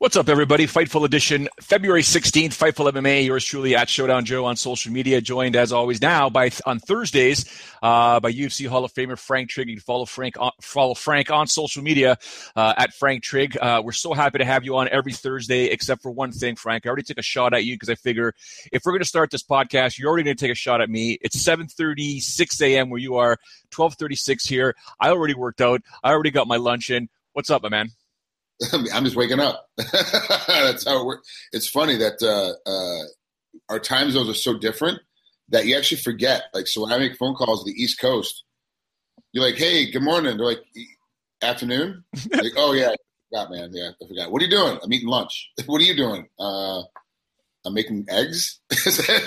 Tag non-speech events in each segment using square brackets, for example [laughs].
What's up, everybody? Fightful edition, February 16th, Fightful MMA. Yours truly at Showdown Joe on social media. Joined as always now by on Thursdays uh, by UFC Hall of Famer Frank Trigg. You can follow Frank on, follow Frank on social media uh, at Frank Trigg. Uh, we're so happy to have you on every Thursday, except for one thing, Frank. I already took a shot at you because I figure if we're going to start this podcast, you're already going to take a shot at me. It's 7:36 a.m. where you are, 12:36 here. I already worked out. I already got my lunch in. What's up, my man? [laughs] I'm just waking up. [laughs] That's how it works. It's funny that uh, uh, our time zones are so different that you actually forget. Like, so when I make phone calls to the East Coast, you're like, "Hey, good morning." They're like, "Afternoon." like, oh yeah, I forgot, man. Yeah, I forgot. What are you doing? I'm eating lunch. [laughs] what are you doing? Uh, I'm making eggs.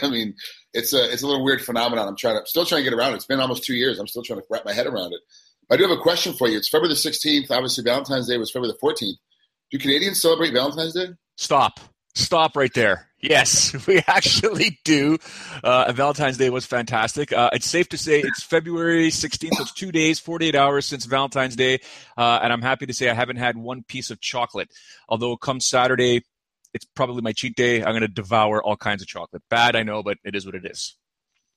I mean, it's a it's a little weird phenomenon. I'm trying to still trying to get around. It. It's been almost two years. I'm still trying to wrap my head around it. I do have a question for you. It's February the 16th. Obviously, Valentine's Day was February the 14th. Do Canadians celebrate Valentine's Day? Stop. Stop right there. Yes, [laughs] we actually do. Uh, Valentine's Day was fantastic. Uh, it's safe to say it's February 16th. It's two days, 48 hours since Valentine's Day. Uh, and I'm happy to say I haven't had one piece of chocolate. Although come Saturday, it's probably my cheat day. I'm going to devour all kinds of chocolate. Bad, I know, but it is what it is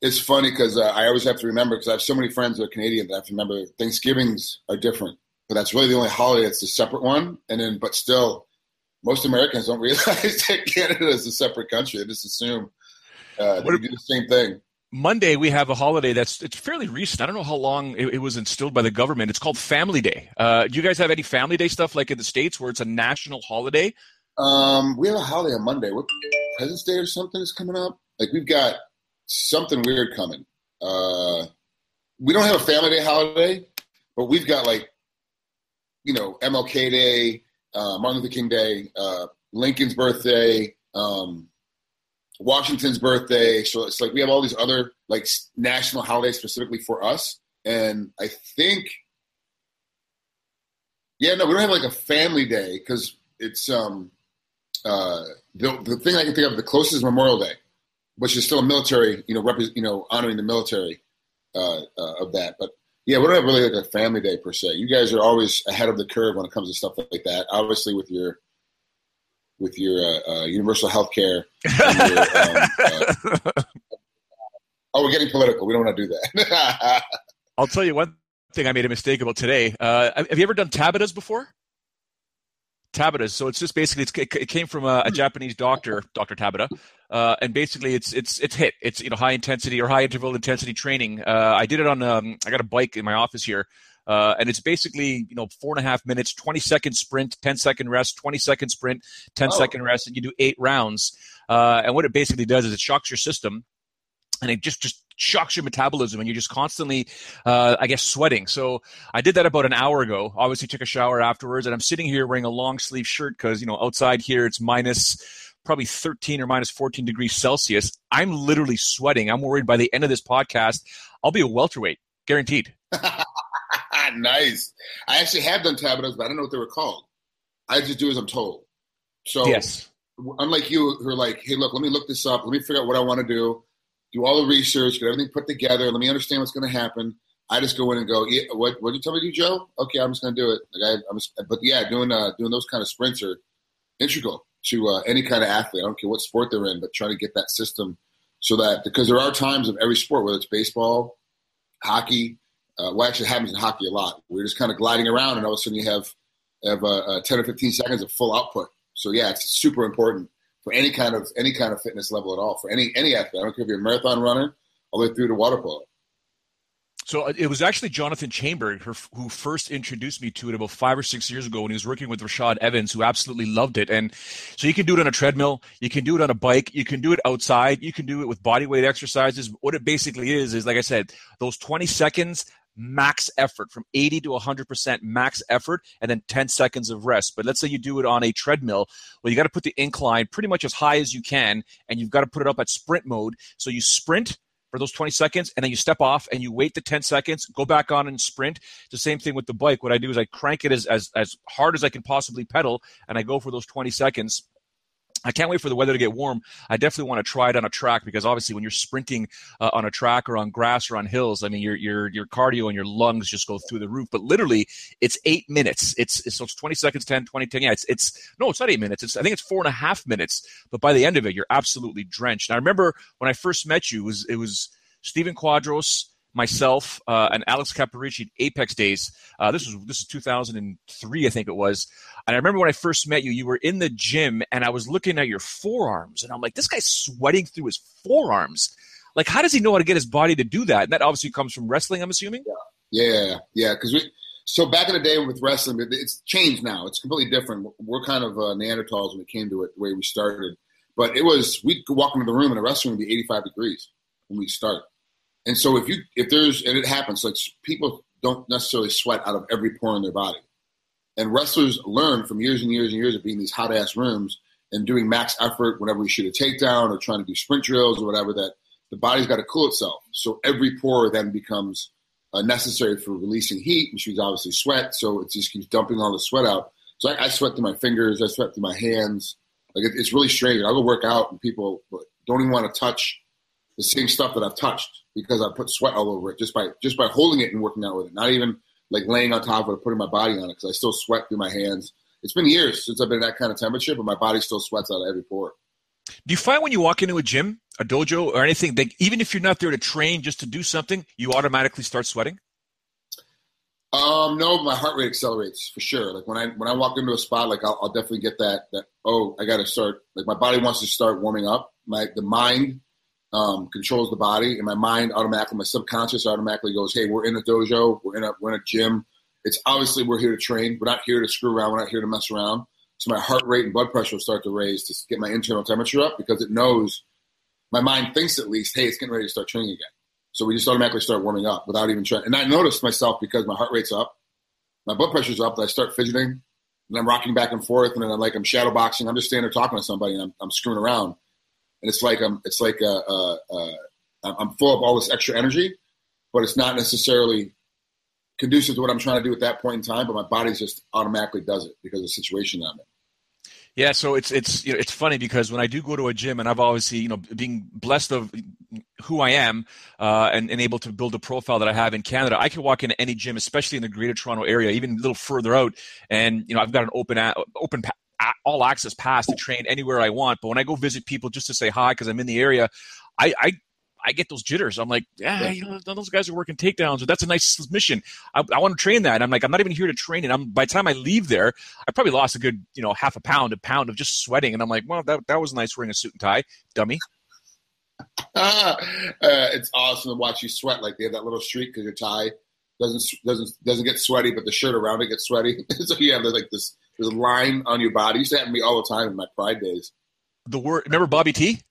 it's funny because uh, I always have to remember because I have so many friends that are Canadian that I have to remember Thanksgivings are different, but that's really the only holiday that's a separate one. And then, but still, most Americans don't realize [laughs] that Canada is a separate country. They just assume uh, they do the same thing. Monday we have a holiday that's it's fairly recent. I don't know how long it, it was instilled by the government. It's called Family Day. Uh, do you guys have any Family Day stuff like in the states where it's a national holiday? Um, we have a holiday on Monday. What President's Day or something is coming up? Like we've got something weird coming. Uh, we don't have a family day holiday, but we've got like, you know, MLK Day, uh, Martin Luther King Day, uh, Lincoln's birthday, um, Washington's birthday. So it's like we have all these other like national holidays specifically for us. And I think, yeah, no, we don't have like a family day because it's um, uh, the the thing I can think of the closest is Memorial Day which is still a military, you know, rep- you know, honoring the military uh, uh, of that. But yeah, we don't have really like a family day per se. You guys are always ahead of the curve when it comes to stuff like that. Obviously, with your with your uh, uh universal health care. um, uh, [laughs] oh, we're getting political. We don't want to do that. [laughs] I'll tell you one thing I made a mistake about today. Uh, have you ever done Tabatas before? Tabata. So it's just basically it's, it came from a, a Japanese doctor, Doctor Tabata, uh, and basically it's it's it's hit It's you know high intensity or high interval intensity training. Uh, I did it on um, I got a bike in my office here. Uh, and it's basically you know four and a half minutes 20 second sprint 10 second rest 20 second sprint 10 oh. second rest and you do eight rounds uh, and what it basically does is it shocks your system and it just just shocks your metabolism and you're just constantly uh, i guess sweating so i did that about an hour ago obviously took a shower afterwards and i'm sitting here wearing a long sleeve shirt because you know outside here it's minus probably 13 or minus 14 degrees celsius. I'm literally sweating. I'm worried by the end of this podcast i'll be a welterweight guaranteed. [laughs] Nice. I actually have done tabatas but i don't know what they were called. I just do as i'm told. So yes. unlike you who are like hey look let me look this up. Let me figure out what i want to do. Do all the research, get everything put together. Let me understand what's going to happen. I just go in and go, yeah, what what did you tell me to do, Joe? Okay, I'm just going to do it. Like I, am but yeah, doing uh, doing those kind of sprints are integral to uh, any kind of athlete. I don't care what sport they're in, but trying to get that system so that because there are times of every sport, whether it's baseball, hockey, uh, well, actually happens in hockey a lot. We're just kind of gliding around, and all of a sudden you have have uh, uh, 10 or 15 seconds of full output. So yeah, it's super important for any kind of any kind of fitness level at all for any any athlete. I don't care if you're a marathon runner all the way through to water polo. So uh, it was actually Jonathan Chaimberg who first introduced me to it about five or six years ago when he was working with Rashad Evans, who absolutely loved it. And so you can do it on a treadmill, you can do it on a bike, you can do it outside, you can do it with body weight exercises. What it basically is is, like I said, those 20 seconds max effort from 80 to 100% max effort and then 10 seconds of rest. But let's say you do it on a treadmill. Well, you got to put the incline pretty much as high as you can and you've got to put it up at sprint mode. So you sprint for those 20 seconds and then you step off and you wait the 10 seconds, go back on and sprint. It's the same thing with the bike. What I do is I crank it as, as, as hard as I can possibly pedal and I go for those 20 seconds I can't wait for the weather to get warm. I definitely want to try it on a track because obviously when you're sprinting uh, on a track or on grass or on hills, I mean your your your cardio and your lungs just go through the roof. But literally, it's eight minutes. It's, it's so it's 20 seconds, 10, 20, 10. Yeah, it's it's no, it's not eight minutes. It's I think it's four and a half minutes. But by the end of it, you're absolutely drenched. And I remember when I first met you, it was it was Stephen Quadros myself uh, and Alex Caparici Apex Days. Uh, this was this is 2003, I think it was. And I remember when I first met you, you were in the gym, and I was looking at your forearms, and I'm like, this guy's sweating through his forearms. Like, how does he know how to get his body to do that? And that obviously comes from wrestling, I'm assuming. Yeah, yeah. Because we. So back in the day with wrestling, it's changed now. It's completely different. We're kind of uh, Neanderthals when it came to it, the way we started. But it was we could walk into the room and the restroom would be 85 degrees when we start. And so if you if there's and it happens, like people don't necessarily sweat out of every pore in their body. And wrestlers learn from years and years and years of being in these hot ass rooms and doing max effort whenever we shoot a takedown or trying to do sprint drills or whatever that the body's got to cool itself. So every pore then becomes uh, necessary for releasing heat, which means obviously sweat. So it just keeps dumping all the sweat out. So I, I sweat through my fingers, I sweat through my hands. Like it, it's really strange. I'll go work out and people don't even want to touch the same stuff that I've touched because I put sweat all over it just by just by holding it and working out with it. Not even like laying on top of it, putting my body on it because I still sweat through my hands. It's been years since I've been in that kind of temperature, but my body still sweats out of every pore. Do you find when you walk into a gym, a dojo, or anything that even if you're not there to train, just to do something, you automatically start sweating? Um, no, my heart rate accelerates for sure. Like when I when I walk into a spot, like I'll, I'll definitely get that that oh I got to start. Like my body wants to start warming up. My the mind um, controls the body, and my mind automatically, my subconscious automatically goes, "Hey, we're in a dojo, we're in a we're in a gym. It's obviously we're here to train. We're not here to screw around. We're not here to mess around." So my heart rate and blood pressure will start to raise to get my internal temperature up because it knows my mind thinks at least, "Hey, it's getting ready to start training again." So we just automatically start warming up without even trying. And I noticed myself because my heart rate's up, my blood pressure's up, that I start fidgeting, and I'm rocking back and forth, and then I'm like I'm shadow boxing. I'm just standing there talking to somebody, and I'm, I'm screwing around and it's like I'm it's like uh, uh, uh, I'm full of all this extra energy, but it's not necessarily conducive to what I'm trying to do at that point in time. But my body just automatically does it because of the situation I'm in. Yeah, so it's it's you know, it's funny because when I do go to a gym, and I've obviously you know being blessed of who I am uh, and, and able to build a profile that I have in Canada, I can walk into any gym, especially in the Greater Toronto area, even a little further out, and you know I've got an open open all access pass to train anywhere I want. But when I go visit people just to say hi because I'm in the area, I, I I get those jitters. I'm like, yeah, you know, those guys are working takedowns, or that's a nice submission. I, I want to train that. And I'm like, I'm not even here to train it. I'm by the time I leave there, I probably lost a good, you know, half a pound, a pound of just sweating. And I'm like, well, that that was nice wearing a suit and tie, dummy. [laughs] uh, it's awesome to watch you sweat. Like they have that little streak because your tie doesn't doesn't doesn't get sweaty, but the shirt around it gets sweaty. [laughs] so you have like this there's a line on your body. It used to happen to me all the time in my pride days. The word remember Bobby T?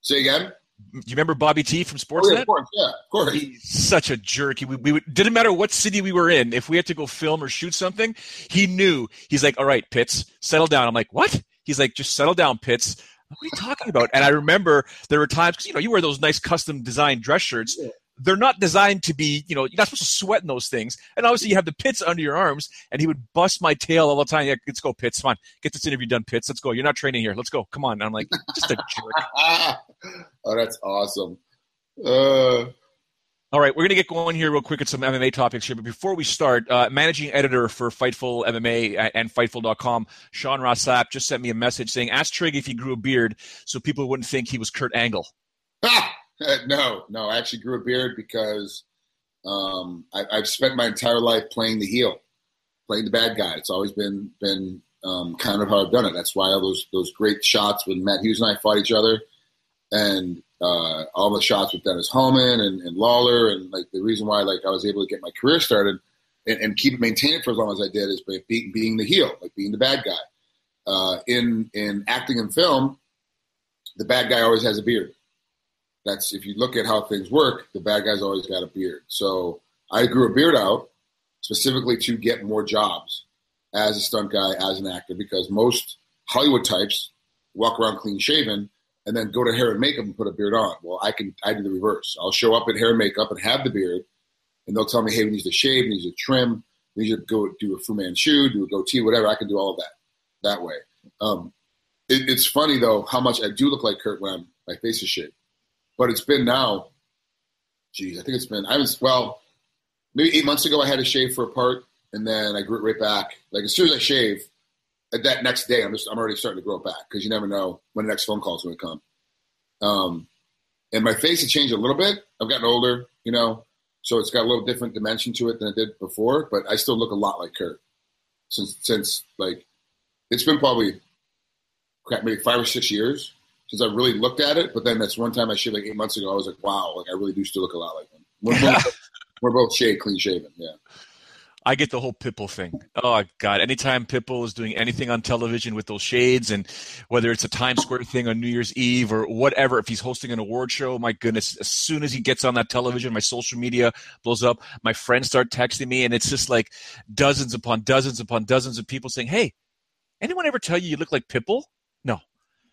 Say again. Do you remember Bobby T from Sportsnet? Oh, yeah, of course, yeah, of course. He's such a jerk. He, we, we didn't matter what city we were in. If we had to go film or shoot something, he knew. He's like, "All right, Pitts, settle down." I'm like, "What?" He's like, "Just settle down, Pitts." What are you talking about? And I remember there were times because you know you wear those nice custom designed dress shirts. Yeah they're not designed to be, you know, you're not supposed to sweat in those things. And obviously, you have the pits under your arms, and he would bust my tail all the time. Yeah, let's go, Pits. Come on, get this interview done, Pits. Let's go. You're not training here. Let's go. Come on. And I'm like, just a jerk. [laughs] oh, that's awesome. Uh... All right, we're going to get going here real quick with some MMA topics here. But before we start, uh, managing editor for Fightful MMA and Fightful.com, Sean Ross Sapp, just sent me a message saying, ask Trigg if he grew a beard so people wouldn't think he was Kurt Angle. [laughs] no, no. I actually grew a beard because um, I, have spent my entire life playing the heel, playing the bad guy. It's always been been um, kind of how I've done it. That's why all those those great shots when Matt Hughes and I fought each other, and uh, all the shots with Dennis Hallman and, and, Lawler, and like the reason why like I was able to get my career started and, and keep it maintained for as long as I did is by being, being the heel, like being the bad guy. Uh, in in acting and film, the bad guy always has a beard that's if you look at how things work, the bad guy's always got a beard. So I grew a beard out specifically to get more jobs as a stunt guy, as an actor, because most Hollywood types walk around clean shaven and then go to hair and makeup and put a beard on. Well, I can I do the reverse. I'll show up in hair and makeup and have the beard, and they'll tell me, hey, we need to shave, we need to trim, we need to go do a Fu Manchu, do a goatee, whatever. I can do all of that that way. Um, it, it's funny though how much I do look like Kurt when I'm, my face is shaved, but it's been now. Geez, I think it's been I was well, maybe eight months ago I had to shave for a part, and then I grew it right back. Like as soon as I shave, that next day I'm just I'm already starting to grow it back because you never know when the next phone call is going to come. Um, and my face has changed a little bit. I've gotten older, you know, so it's got a little different dimension to it than it did before. But I still look a lot like Kurt since since like it's been probably crap maybe five or six years since I really looked at it. But then that's one time I shaved like eight months ago. I was like, wow, like I really do still look a lot like him. We're both, [laughs] we're both shaved, clean shaven. Yeah. I get the whole Pitbull thing. Oh God! Anytime Pitbull is doing anything on television with those shades, and whether it's a Times Square thing on New Year's Eve or whatever, if he's hosting an award show, my goodness! As soon as he gets on that television, my social media blows up. My friends start texting me, and it's just like dozens upon dozens upon dozens of people saying, "Hey, anyone ever tell you you look like Pitbull?"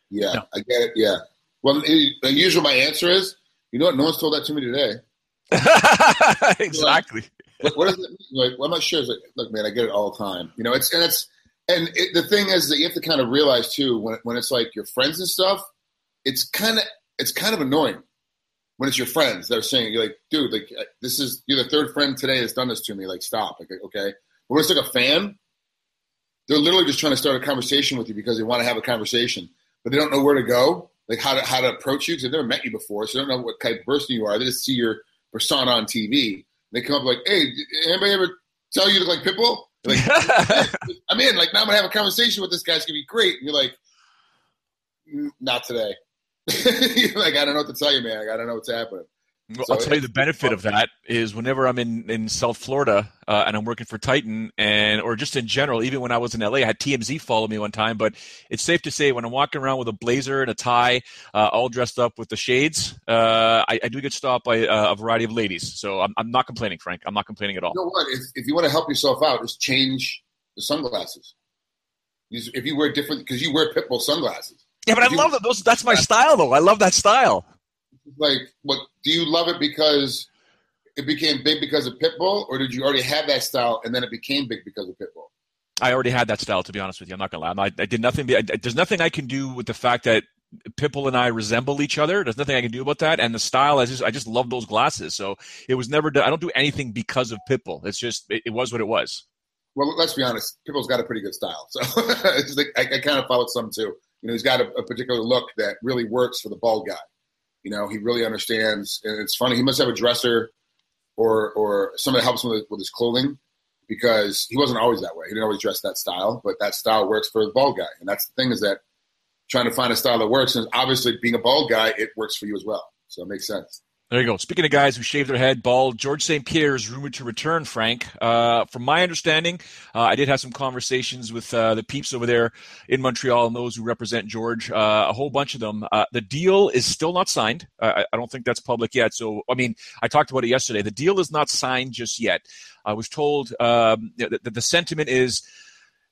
Yeah, no. I get it. Yeah. Well, eh, the usual my answer is, you know what? No one's told that to me today. [laughs] exactly. Like, what, what, does it mean? Like, well, I'm not sure. It's like, look, man, I get it all the time. You know, it's and it's and it, the thing is that you have to kind of realize too when when it's like your friends and stuff. It's kind of it's kind of annoying when it's your friends that are saying you're like, dude, like this is you're the third friend today that's done this to me. Like, stop. Like, okay. But when it's like a fan, they're literally just trying to start a conversation with you because they want to have a conversation, but they don't know where to go, like how to how to approach you because they've never met you before, so they don't know what type of person you are. They just see your persona on TV. They come up like, "Hey, anybody ever tell you to like Pitbull?" Like, [laughs] I'm in. Like now, I'm gonna have a conversation with this guy. It's gonna be great. And you're like, "Not today." [laughs] like, I don't know what to tell you, man. Like, I don't know what's happening. Well, so I'll tell you the benefit of that is whenever I'm in, in South Florida uh, and I'm working for Titan and or just in general, even when I was in LA, I had TMZ follow me one time. But it's safe to say when I'm walking around with a blazer and a tie, uh, all dressed up with the shades, uh, I, I, do get stopped by uh, a variety of ladies. So I'm, I'm, not complaining, Frank. I'm not complaining at all. You know what? If, if you want to help yourself out, just change the sunglasses. If you wear different, because you wear Pitbull sunglasses. Yeah, but if I love them. Those, that's my style, though. I love that style like what do you love it because it became big because of Pitbull, or did you already have that style and then it became big because of Pitbull? I already had that style, to be honest with you. I'm not gonna lie. I, I did nothing. I, there's nothing I can do with the fact that Pitbull and I resemble each other. There's nothing I can do about that. And the style, I just, I just love those glasses. So it was never. I don't do anything because of Pitbull. It's just, it, it was what it was. Well, let's be honest. Pitbull's got a pretty good style. So [laughs] like, I, I, kind of followed some too. You know, he's got a, a particular look that really works for the bald guy. You know, he really understands. And it's funny. He must have a dresser or or somebody helps him with, with his clothing because he wasn't always that way. He didn't always dress that style, but that style works for the bald guy. And that's the thing is that trying to find a style that works. And obviously, being a bald guy, it works for you as well. So it makes sense. There you go. Speaking of guys who shave their head bald, George St. Pierre is rumored to return, Frank. Uh, from my understanding, uh, I did have some conversations with uh, the peeps over there in Montreal and those who represent George, uh, a whole bunch of them. Uh, the deal is still not signed. I, I, don't think that's public yet. So, I mean, I talked about it yesterday. The deal is not signed just yet. I was told um, that the sentiment is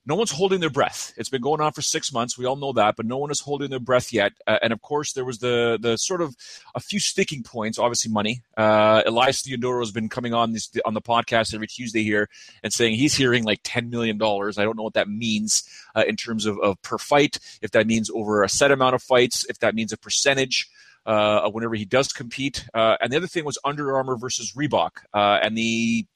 no one's holding their breath. It's been going on for six months. We all know that, but no one is holding their breath yet. Uh, and of course, there was the the sort of a few sticking points. Obviously, money. Uh, Elias Theodorou has been coming on this on the podcast every Tuesday here and saying he's hearing like ten million dollars. I don't know what that means uh, in terms of, of per fight. If that means over a set amount of fights. If that means a percentage. Uh, whenever he does compete, uh, and the other thing was Under Armour versus Reebok, uh, and the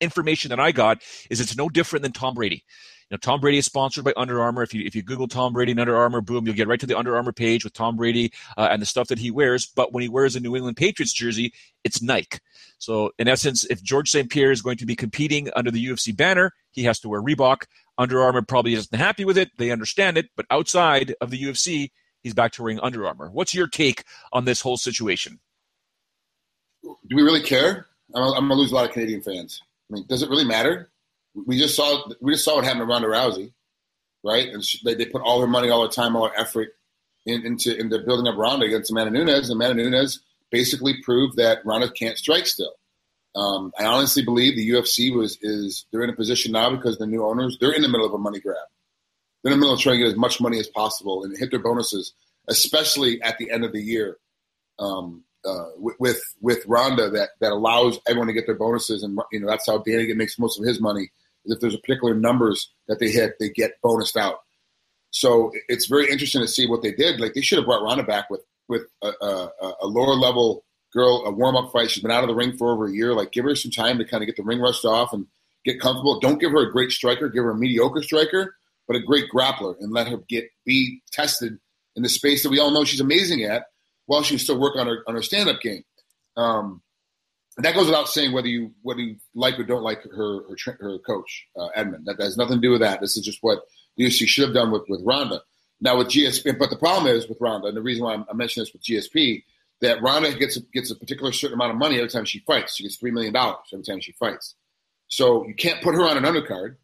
information that I got is it's no different than Tom Brady. Know, Tom Brady is sponsored by Under Armour. If you if you Google Tom Brady and Under Armour, boom, you'll get right to the Under Armour page with Tom Brady uh, and the stuff that he wears. But when he wears a New England Patriots jersey, it's Nike. So in essence, if George St. Pierre is going to be competing under the UFC banner, he has to wear Reebok. Under Armour probably isn't happy with it. They understand it, but outside of the UFC, he's back to wearing Under Armour. What's your take on this whole situation? Do we really care? I'm, I'm going to lose a lot of Canadian fans. I mean, does it really matter? We just saw we just saw what happened to Ronda Rousey, right? And she, they, they put all their money, all their time, all their effort in, into into building up Ronda against Amanda Nunes, and Amanda Nunes basically proved that Ronda can't strike still. Um, I honestly believe the UFC was is they're in a position now because the new owners they're in the middle of a money grab. They're in the middle of trying to get as much money as possible and hit their bonuses, especially at the end of the year. Um, uh, with with Ronda, that that allows everyone to get their bonuses, and you know that's how Danny makes most of his money. If there's a particular numbers that they hit, they get bonused out. So it's very interesting to see what they did. Like they should have brought Ronda back with with a, a, a lower level girl, a warm up fight. She's been out of the ring for over a year. Like, give her some time to kind of get the ring rust off and get comfortable. Don't give her a great striker. Give her a mediocre striker, but a great grappler, and let her get be tested in the space that we all know she's amazing at, while she still work on her on her stand up game. Um, and that goes without saying whether you whether you like or don't like her her, her coach uh, Edmond. That, that has nothing to do with that. This is just what the UFC should have done with with Ronda. Now with GSP, but the problem is with Ronda, and the reason why I'm, I'm this with GSP that Ronda gets a, gets a particular certain amount of money every time she fights. She gets three million dollars every time she fights. So you can't put her on an undercard.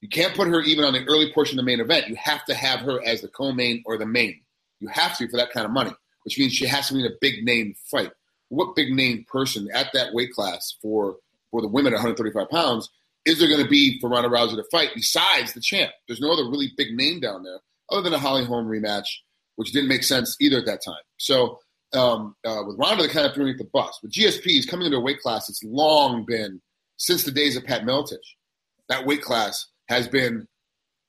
You can't put her even on the early portion of the main event. You have to have her as the co-main or the main. You have to for that kind of money, which means she has to be in a big name fight. What big name person at that weight class for for the women at 135 pounds is there going to be for Ronda Rousey to fight besides the champ? There's no other really big name down there other than a Holly Holm rematch, which didn't make sense either at that time. So um, uh, with Ronda, they kind of threw me the bus. With GSP, he's coming into a weight class that's long been since the days of Pat Miletich. That weight class has been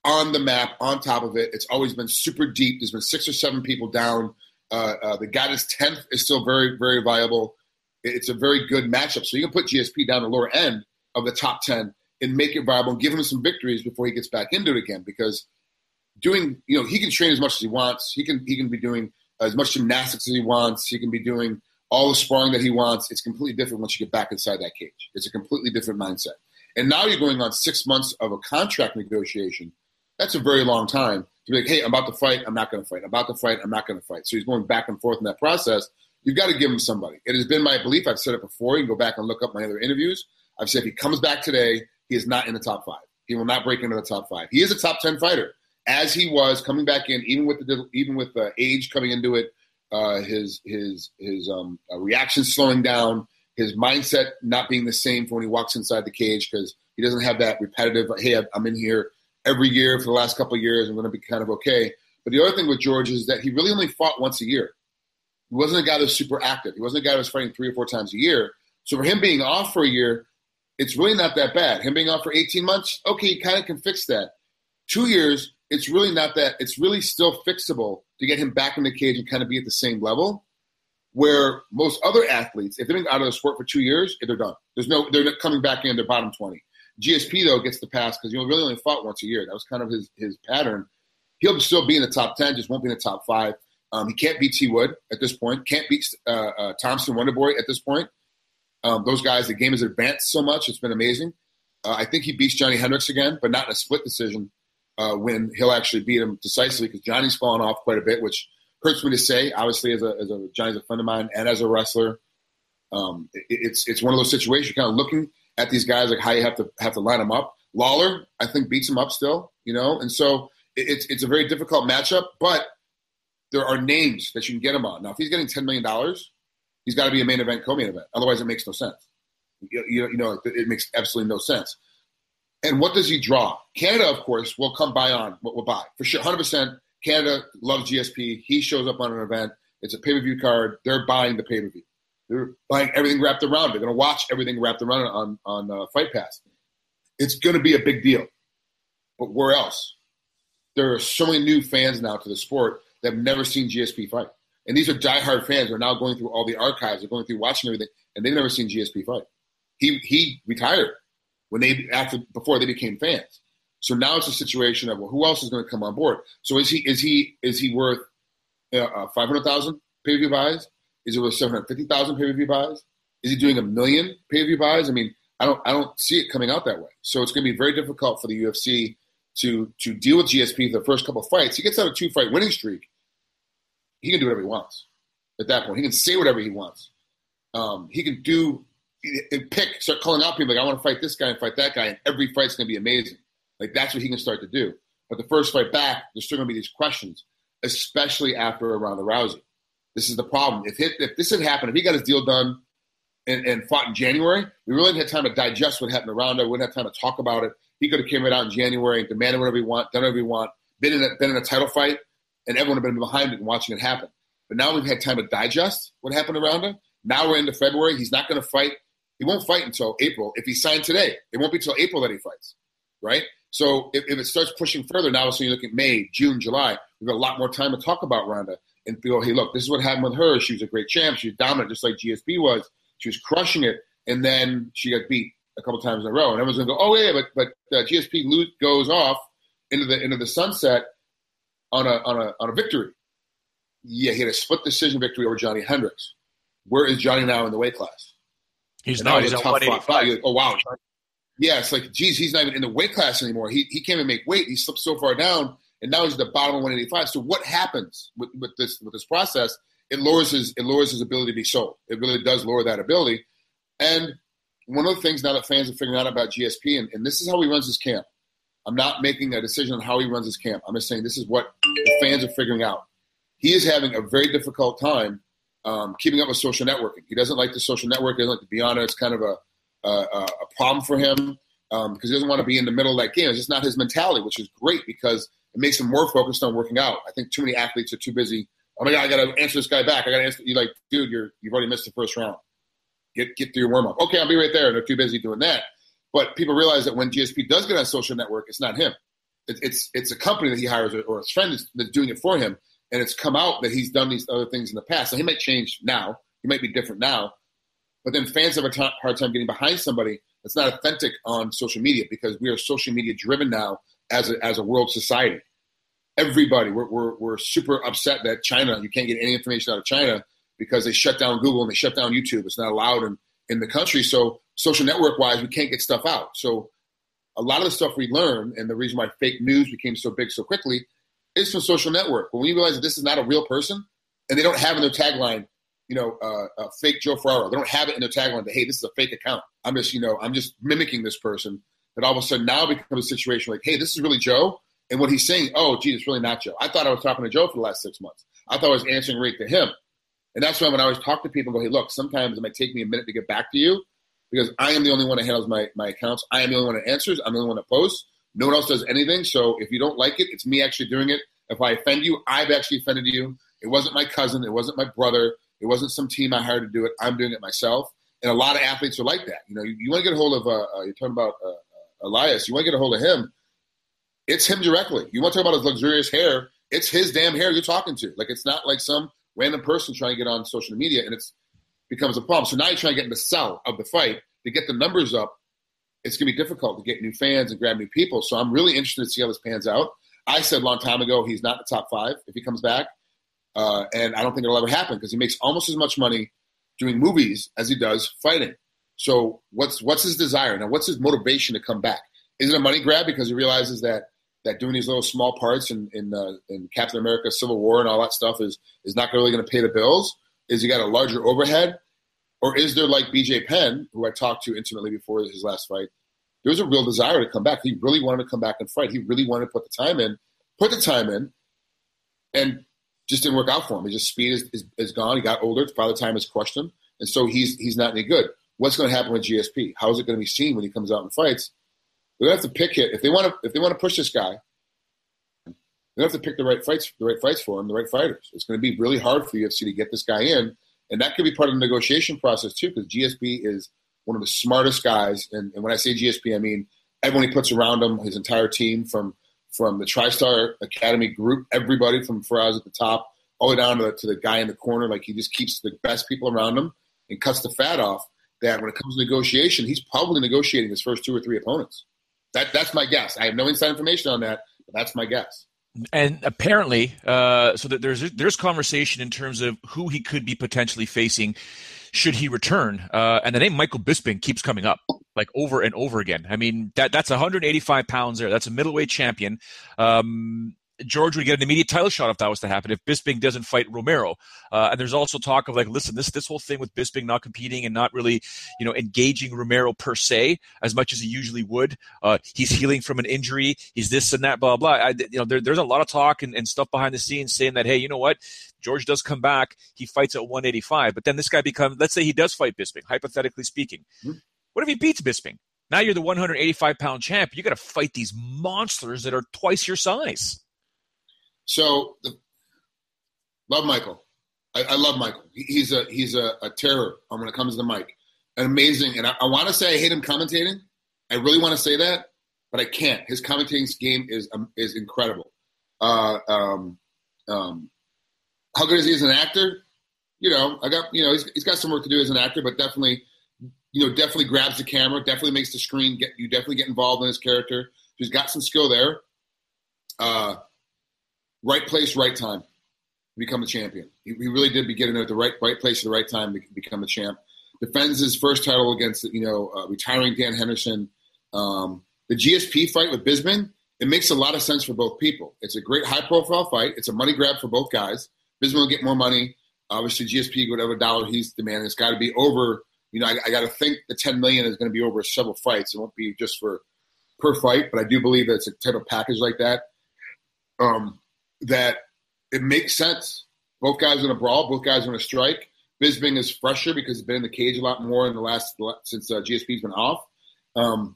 on the map, on top of it. It's always been super deep. There's been six or seven people down. Uh, uh, the that's tenth is still very, very viable. It's a very good matchup. So you can put GSP down the lower end of the top ten and make it viable and give him some victories before he gets back into it again. Because doing, you know, he can train as much as he wants. He can he can be doing as much gymnastics as he wants. He can be doing all the sparring that he wants. It's completely different once you get back inside that cage. It's a completely different mindset. And now you're going on six months of a contract negotiation. That's a very long time to be like, hey, I'm about to fight. I'm not going to fight. I'm about to fight. I'm not going to fight. So he's going back and forth in that process. You've got to give him somebody. It has been my belief. I've said it before. You can go back and look up my other interviews. I've said if he comes back today, he is not in the top five. He will not break into the top five. He is a top ten fighter as he was coming back in, even with the even with the age coming into it, uh, his his his um, uh, reaction slowing down, his mindset not being the same for when he walks inside the cage because he doesn't have that repetitive. Hey, I'm in here every year for the last couple of years. I'm going to be kind of okay. But the other thing with George is that he really only fought once a year. He wasn't a guy that was super active. He wasn't a guy that was fighting three or four times a year. So for him being off for a year, it's really not that bad. Him being off for 18 months, okay, he kind of can fix that. Two years, it's really not that. It's really still fixable to get him back in the cage and kind of be at the same level. Where most other athletes, if they've been out of the sport for two years, they're done. There's no, they're not coming back in. They're bottom twenty. GSP though gets the pass because you really only fought once a year. That was kind of his his pattern. He'll still be in the top ten, just won't be in the top five. Um, he can't beat T Wood at this point. Can't beat uh, uh, Thompson Wonderboy at this point. Um, those guys, the game has advanced so much; it's been amazing. Uh, I think he beats Johnny Hendricks again, but not in a split decision uh, when he'll actually beat him decisively because Johnny's fallen off quite a bit, which hurts me to say. Obviously, as a, as a Johnny's a friend of mine and as a wrestler, um, it, it's it's one of those situations. You're kind of looking at these guys like how you have to have to line them up. Lawler, I think, beats him up still, you know, and so it, it's it's a very difficult matchup. But there are names that you can get him on. Now, if he's getting ten million dollars, he's got to be a main event, co-main event. Otherwise, it makes no sense. You, you, you know, it, makes absolutely no sense. And what does he draw? Canada, of course, will come by on what will buy for sure. 100%. Canada loves GSP. He shows up on an event. It's a pay per view card. They're buying the pay per view. They're buying everything wrapped around. They're going to watch everything wrapped around on on uh, Fight Pass. It's going to be a big deal. But where else? There are so many new fans now to the sport that have never seen GSP fight, and these are diehard fans who are now going through all the archives. They're going through watching everything, and they've never seen GSP fight. He he retired when they after before they became fans. So now it's a situation of well, who else is going to come on board? So is he is he is he worth uh, uh five hundred thousand pay per view buys? Is it worth seven hundred fifty thousand pay per view buys? Is he doing a million pay per view buys? I mean, I don't I don't see it coming out that way. So it's going to be very difficult for the UFC to to deal with GSP for the first couple of fights. He gets out a two fight winning streak. He can do whatever he wants at that point. He can say whatever he wants. Um, he can do and pick, start calling out people like, I want to fight this guy and fight that guy, and every fight's going to be amazing. Like that's what he can start to do. But the first fight back, there's still going to be these questions, especially after a Ronda Rousey. This is the problem. If, it, if this had happened, if he got his deal done and, and fought in January, we really didn't have time to digest what happened around it. We didn't have time to talk about it. He could have came right out in January and demanded whatever he want, done whatever he want, been in a, been in a title fight, and everyone have been behind it and watching it happen. But now we've had time to digest what happened around him. Now we're into February. He's not going to fight. He won't fight until April. If he signed today, it won't be until April that he fights, right? So if, if it starts pushing further now, so you look at May, June, July, we've got a lot more time to talk about Ronda and go, hey, look, this is what happened with her. She was a great champ. She was dominant, just like GSP was. She was crushing it, and then she got beat a couple times in a row. And everyone's gonna go, oh yeah, but but uh, GSP goes off into the into the sunset on a on a on a victory. Yeah, he had a split decision victory over Johnny Hendricks. Where is Johnny now in the weight class? He's and not. He's at 185. Like, oh wow. Yeah, it's like, geez, he's not even in the weight class anymore. He he can't even make weight. He slipped so far down, and now he's at the bottom of 185. So what happens with, with this with this process? it lowers his it lowers his ability to be sold. It really does lower that ability. And one of the things now that fans are figuring out about GSP, and, and this is how he runs his camp. I'm not making a decision on how he runs his camp. I'm just saying this is what the fans are figuring out. He is having a very difficult time um, keeping up with social networking. He doesn't like the social network. He doesn't like to be on it. It's kind of a, a, a problem for him because um, he doesn't want to be in the middle of that game. It's just not his mentality, which is great because it makes him more focused on working out. I think too many athletes are too busy oh my god, I got to answer this guy back. I got to answer. You like, dude, you're you've already missed the first round. Get get through your warm up. Okay, I'll be right there. They're too busy doing that. But people realize that when GSP does get on social network, it's not him. It, it's it's a company that he hires or his friend that's, that's doing it for him, and it's come out that he's done these other things in the past. So he might change now. He might be different now. But then fans have a t- hard time getting behind somebody that's not authentic on social media because we are social media driven now as a, as a world society everybody. We're, we're, we're super upset that China, you can't get any information out of China because they shut down Google and they shut down YouTube. It's not allowed in, in the country. So social network wise, we can't get stuff out. So a lot of the stuff we learn and the reason why fake news became so big so quickly is from social network. When we realize that this is not a real person and they don't have in their tagline, you know, uh, uh, fake Joe Ferraro. They don't have it in their tagline that, hey, this is a fake account. I'm just, you know, I'm just mimicking this person. That all of a sudden now becomes a situation like, hey, this is really Joe and what he's saying, oh, gee, it's really not Joe. I thought I was talking to Joe for the last six months. I thought I was answering right to him. And that's why when I always talk to people, go, hey, look, sometimes it might take me a minute to get back to you because I am the only one that handles my, my accounts. I am the only one that answers. I'm the only one that posts. No one else does anything. So if you don't like it, it's me actually doing it. If I offend you, I've actually offended you. It wasn't my cousin. It wasn't my brother. It wasn't some team I hired to do it. I'm doing it myself. And a lot of athletes are like that. You know, you, you want to get a hold of, uh, uh, you're talking about uh Elias, you want to get a hold of him it's him directly. You want to talk about his luxurious hair? It's his damn hair you're talking to. Like it's not like some random person trying to get on social media and it's becomes a problem. So now you're trying to get in the sell of the fight to get the numbers up. It's going to be difficult to get new fans and grab new people. So I'm really interested to see how this pans out. I said a long time ago he's not the top five if he comes back, uh, and I don't think it'll ever happen because he makes almost as much money doing movies as he does fighting. So what's what's his desire now? What's his motivation to come back? Is it a money grab because he realizes that that doing these little small parts in in, uh, in Captain America: Civil War and all that stuff is is not really going to pay the bills? Is he got a larger overhead, or is there like BJ Penn, who I talked to intimately before his last fight? There's a real desire to come back. He really wanted to come back and fight. He really wanted to put the time in, put the time in, and just didn't work out for him. His speed is, is, is gone. He got older. Father time has crushed him, and so he's he's not any good. What's going to happen with GSP? How is it going to be seen when he comes out and fights? They're going to have to pick it if they want to. If they want to push this guy, they're going to have to pick the right fights, the right fights for him, the right fighters. It's going to be really hard for the UFC to get this guy in, and that could be part of the negotiation process too, because GSP is one of the smartest guys. And, and, when I say GSP, I mean everyone he puts around him, his entire team, from from the TriStar Academy group, everybody from Firas at the top, all the way down to the, to the guy in the corner. Like he just keeps the best people around him and cuts the fat off. That when it comes to negotiation, he's probably negotiating his first two or three opponents. That that's my guess. I have no inside information on that, but that's my guess. And apparently, uh, so that there's there's conversation in terms of who he could be potentially facing should he return. Uh, and the name Michael Bisping keeps coming up like over and over again. I mean, that that's 185 pounds there. That's a middleweight champion. Um, George would get an immediate title shot if that was to happen. If Bisping doesn't fight Romero, uh, and there's also talk of like, listen, this this whole thing with Bisping not competing and not really, you know, engaging Romero per se as much as he usually would. Uh, he's healing from an injury. He's this and that, blah blah. I, you know, there, there's a lot of talk and, and stuff behind the scenes saying that, hey, you know what, George does come back, he fights at 185, but then this guy becomes, let's say he does fight Bisping, hypothetically speaking. Mm-hmm. What if he beats Bisping? Now you're the 185 pound champ. You got to fight these monsters that are twice your size. So, the, love Michael. I, I, love Michael. He, he's a he's a, a, terror when it comes to the mic. An amazing, and I, I want to say I hate him commentating. I really want to say that, but I can't. His commentating game is um, is incredible. Uh, um, um, how good is he as an actor? You know, I got you know he's, he's got some work to do as an actor, but definitely, you know, definitely grabs the camera, definitely makes the screen get you definitely get involved in his character. He's got some skill there. Uh, right place, right time, become a champion. He, he really did begin at the right right place at the right time to become a champ. Defends his first title against you know uh, retiring Dan Henderson. Um, the GSP fight with Bisping, it makes a lot of sense for both people. It's a great high profile fight. It's a money grab for both guys. Bisping will get more money. Obviously, GSP, whatever dollar he's demanding, it's got to be over. You know, I, I got to think the 10 million is going to be over several fights. It won't be just for per fight, but I do believe that it's a type of package like that. Um, that it makes sense. Both guys going to brawl. Both guys going to strike. Bisping is fresher because he's been in the cage a lot more in the last since uh, GSP's been off. Um,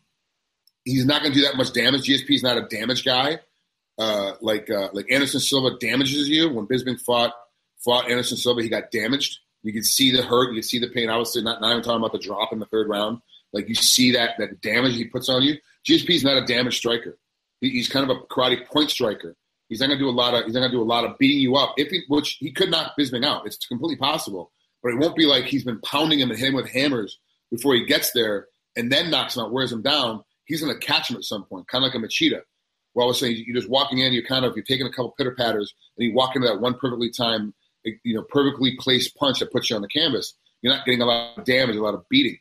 he's not going to do that much damage. GSP is not a damage guy. Uh, like uh, like Anderson Silva damages you. When Bisping fought fought Anderson Silva, he got damaged. You could see the hurt. You could see the pain. Obviously, not, not even talking about the drop in the third round. Like you see that that damage he puts on you. GSP is not a damage striker. He, he's kind of a karate point striker. He's not going to do a lot of. He's not going to do a lot of beating you up. If he, which he could knock Bisping out. It's completely possible, but it won't be like he's been pounding him and hitting him with hammers before he gets there and then knocks him out, wears him down. He's going to catch him at some point, kind of like a Machida. Well, I was saying you're just walking in. You're kind of you're taking a couple pitter patters, and you walk into that one perfectly timed, you know, perfectly placed punch that puts you on the canvas. You're not getting a lot of damage, a lot of beating.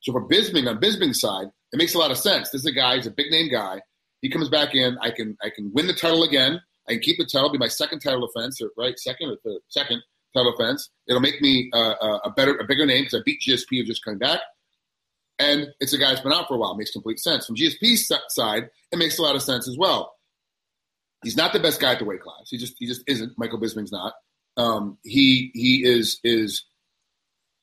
So for Bisping, on Bisping's side, it makes a lot of sense. This is a guy. He's a big name guy. He comes back in. I can I can win the title again. I can keep the title, be my second title offense, or right second or third, second title offense. It'll make me uh, uh a better, a bigger name because I beat GSP of just coming back. And it's a guy that's been out for a while. It makes complete sense. From GSP's side, it makes a lot of sense as well. He's not the best guy at the weight class. He just he just isn't. Michael Bisping's not. Um, he he is is.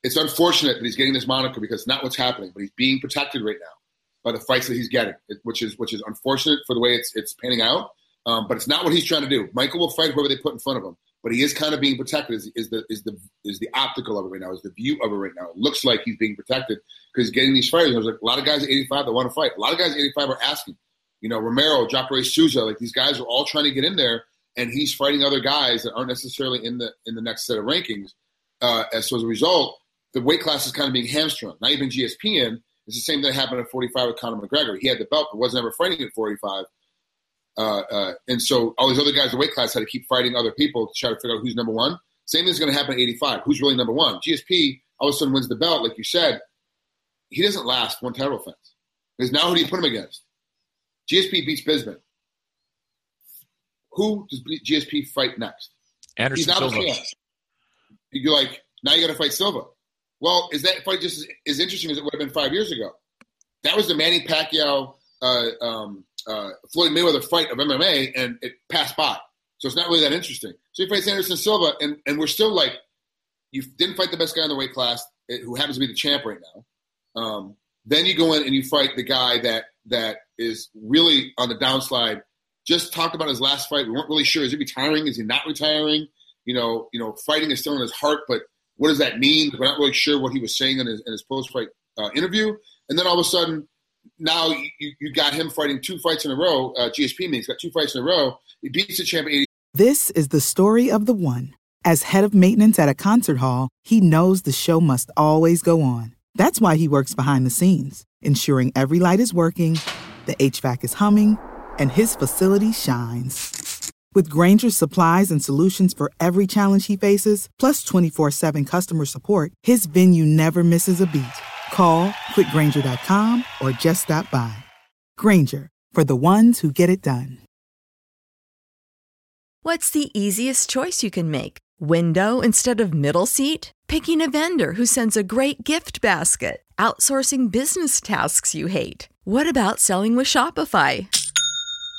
It's unfortunate that he's getting this moniker because it's not what's happening, but he's being protected right now by the fights that he's getting, which is which is unfortunate for the way it's it's panning out. Um, but it's not what he's trying to do. Michael will fight whoever they put in front of him, but he is kind of being protected. Is, is the is the is the optical of it right now? Is the view of it right now? It looks like he's being protected because he's getting these fighters. There's like a lot of guys at 85 that want to fight. A lot of guys at 85 are asking. You know, Romero, Jacare Souza, like these guys are all trying to get in there, and he's fighting other guys that aren't necessarily in the in the next set of rankings. Uh, so as a result, the weight class is kind of being hamstrung. Not even GSP in, it's the same thing that happened at 45 with Conor McGregor. He had the belt, but wasn't ever fighting at 45. Uh, uh, and so all these other guys in the weight class had to keep fighting other people to try to figure out who's number one. Same thing's going to happen at 85. Who's really number one? GSP all of a sudden wins the belt, like you said. He doesn't last one title offense. Because now who do you put him against? GSP beats Bisping. Who does GSP fight next? Anderson He's not Silva. a You're like, now you got to fight Silva. Well, is that fight just as, interesting as it would have been five years ago? That was the Manny Pacquiao uh, um, uh, Floyd Mayweather fight of MMA, and it passed by. So it's not really that interesting. So he fights Anderson Silva, and, and we're still like, you didn't fight the best guy in the weight class, eh, who happens to be the champ right now. Um, then you go in and you fight the guy that that is really on the downslide. Just talked about his last fight. We weren't really sure is he retiring? Is he not retiring? You know, you know, fighting is still in his heart, but what does that mean? We're not really sure what he was saying in his, his post fight uh, interview. And then all of a sudden, now you, you got him fighting two fights in a row. Uh, GSP means got two fights in a row. He beats the champ 80. This is the story of the one. As head of maintenance at a concert hall, he knows the show must always go on. That's why he works behind the scenes, ensuring every light is working, the HVAC is humming, and his facility shines. With Grainger's supplies and solutions for every challenge he faces, plus 24 7 customer support, his venue never misses a beat. Call quickgranger.com or just stop by. Grainger, for the ones who get it done. What's the easiest choice you can make? Window instead of middle seat? Picking a vendor who sends a great gift basket? Outsourcing business tasks you hate? What about selling with Shopify?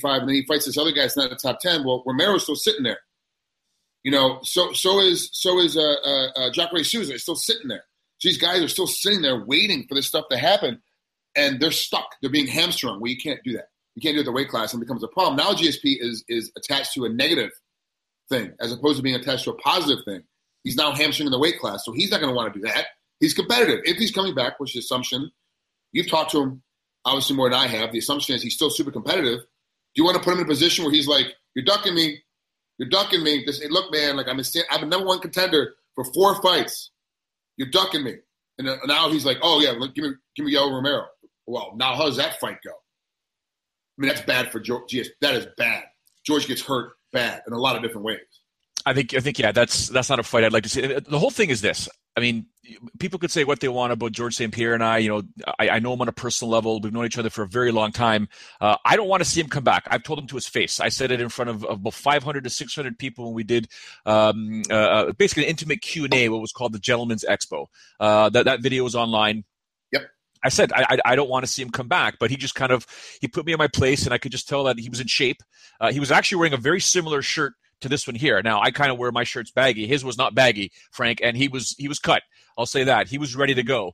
Five, and then he fights this other guy that's not in the top 10. Well, Romero's still sitting there. You know, so so is so is uh, uh, uh, Jacare Souza is still sitting there. So these guys are still sitting there waiting for this stuff to happen, and they're stuck. They're being hamstrung. Well, you can't do that. You can't do it the weight class, and becomes a problem. Now GSP is is attached to a negative thing as opposed to being attached to a positive thing. He's now hamstringing the weight class, so he's not going to want to do that. He's competitive. If he's coming back, which is the assumption, you've talked to him obviously more than I have. The assumption is he's still super competitive. Do you want to put him in a position where he's like, "You're ducking me, you're ducking me. This, hey, look, man, like I'm a, I'm a number one contender for four fights. You're ducking me. And uh, now he's like, oh yeah, look, give me give me Yoel Romero. Well, now how does that fight go? I mean, that's bad for George. That is bad. George gets hurt bad in a lot of different ways. I think I think yeah, that's that's not a fight I'd like to see. The whole thing is this. I mean, people could say what they want about George St. Pierre and I. You know, I, I, know him on a personal level. We've known each other for a very long time. Uh, I don't want to see him come back. I've told him to his face. I said it in front of, of about 500 to 600 people when we did um, uh, uh basically an intimate Q and A, what was called the Gentleman's Expo. Uh, that that video is online. Yep. I said I, I, don't want to see him come back, but he just kind of he put me in my place, and I could just tell that he was in shape. Uh, he was actually wearing a very similar shirt to this one here. Now I kind of wear my shirts baggy. His was not baggy, Frank, and he was he was cut. I'll say that he was ready to go.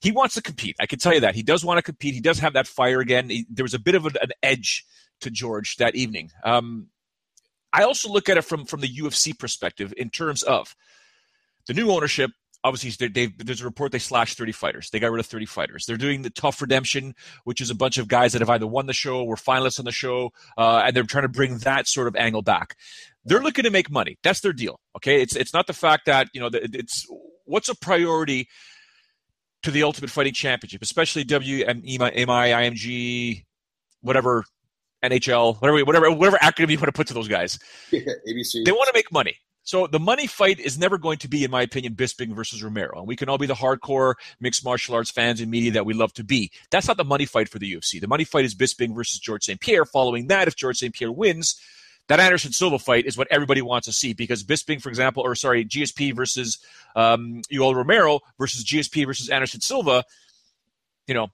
He wants to compete. I can tell you that he does want to compete. He does have that fire again. He, there was a bit of an, an edge to George that evening. Um, I also look at it from from the UFC perspective in terms of the new ownership. Obviously, there's a report they slashed 30 fighters. They got rid of 30 fighters. They're doing the TUF Redemption, which is a bunch of guys that have either won the show, were finalists on the show, uh, and they're trying to bring that sort of angle back. They're looking to make money. That's their deal. Okay, it's it's not the fact that you know it's what's a priority to the Ultimate Fighting Championship, especially WME, IMG, whatever NHL, whatever whatever whatever acronym you want to put to those guys. [laughs] Yeah, ABC. They want to make money. So the money fight is never going to be, in my opinion, Bisping versus Romero. And we can all be the hardcore mixed martial arts fans and media that we love to be. That's not the money fight for the UFC. The money fight is Bisping versus George St. Pierre. Following that, if George St. Pierre wins, that Anderson Silva fight is what everybody wants to see because Bisping, for example, or sorry, GSP versus um, Yoel Romero versus GSP versus Anderson Silva, you know,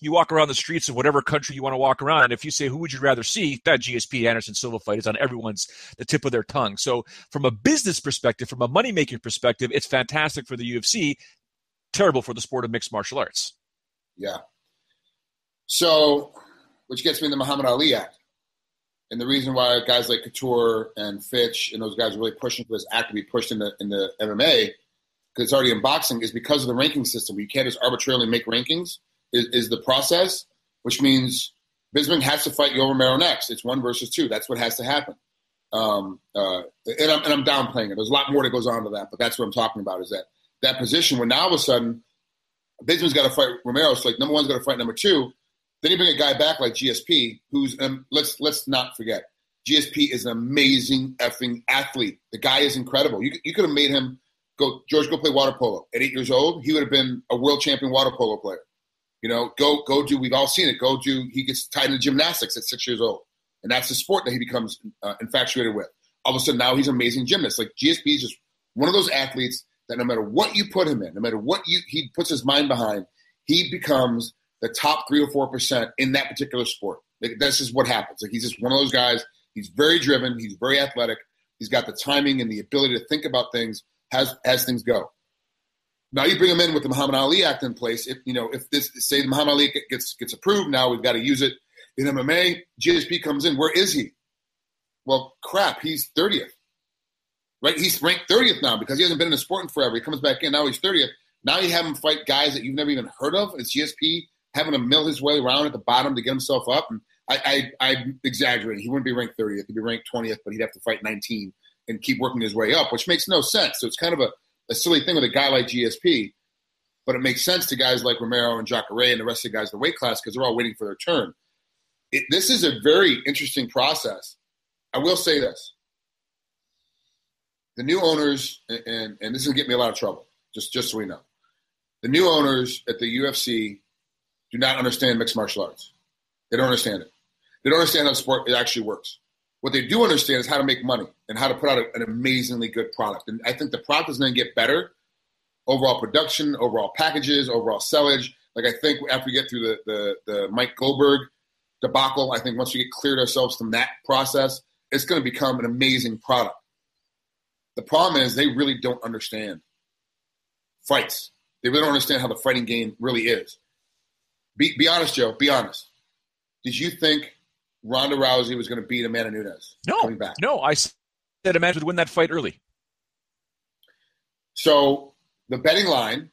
you walk around the streets of whatever country you want to walk around, and if you say who would you rather see, that GSP Anderson Silva fight is on everyone's the tip of their tongue. So, from a business perspective, from a money making perspective, it's fantastic for the UFC, terrible for the sport of mixed martial arts. Yeah. So, which gets me to the Muhammad Ali Act. And the reason why guys like Couture and Fitch and those guys are really pushing for this act to be pushed in the in the MMA because it's already in boxing is because of the ranking system. You can't just arbitrarily make rankings. Is, is the process, which means Bisping has to fight Yoel Romero next. It's one versus two. That's what has to happen. Um, uh, and, I'm, and I'm downplaying it. There's a lot more that goes on to that, but that's what I'm talking about. Is that that position where now all of a sudden Bisping's got to fight Romero. So like number one's got to fight number two. Then you bring a guy back like GSP, who's um, let's let's not forget, GSP is an amazing effing athlete. The guy is incredible. You you could have made him go George go play water polo at eight years old. He would have been a world champion water polo player. You know, go go do. We've all seen it. Go do. He gets tied into gymnastics at six years old, and that's the sport that he becomes uh, infatuated with. All of a sudden, now he's an amazing gymnast. Like GSP is just one of those athletes that no matter what you put him in, no matter what you he puts his mind behind, he becomes the top three or four percent in that particular sport. Like, this is what happens. Like he's just one of those guys. He's very driven. He's very athletic. He's got the timing and the ability to think about things as as things go. Now you bring him in with the Muhammad Ali Act in place. If you know if this say the Muhammad Ali gets gets approved, now we've got to use it in MMA. GSP comes in. Where is he? well, crap, he's 30th. Right? He's ranked 30th now because he hasn't been in the sport in forever. He comes back in, now he's 30th. Now you have him fight guys that you've never even heard of. It's GSP having to mill his way around at the bottom to get himself up. And I, I, I'm exaggerating. He wouldn't be ranked 30th. He'd be ranked 20th, but he'd have to fight 19 and keep working his way up, which makes no sense. So it's kind of a, a silly thing with a guy like GSP, but it makes sense to guys like Romero and Jacare and the rest of the guys in the weight class because they're all waiting for their turn. It, this is a very interesting process. I will say this. The new owners, and, and this is going to get me a lot of trouble, just, just so we know. The new owners at the UFC do not understand mixed martial arts. They don't understand it. They don't understand how the sport it actually works. What they do understand is how to make money and how to put out a, an amazingly good product. And I think the product is going to get better. Overall production, overall packages, overall sellage. Like I think after we get through the the, the Mike Goldberg debacle, I think once we get cleared ourselves from that process, it's going to become an amazing product. The problem is they really don't understand fights. They really don't understand how the fighting game really is. Be, be honest, Joe. Be honest. Did you think Ronda Rousey was going to beat Amanda Nunes? No, no. I said Amanda would win that fight early. So the betting line,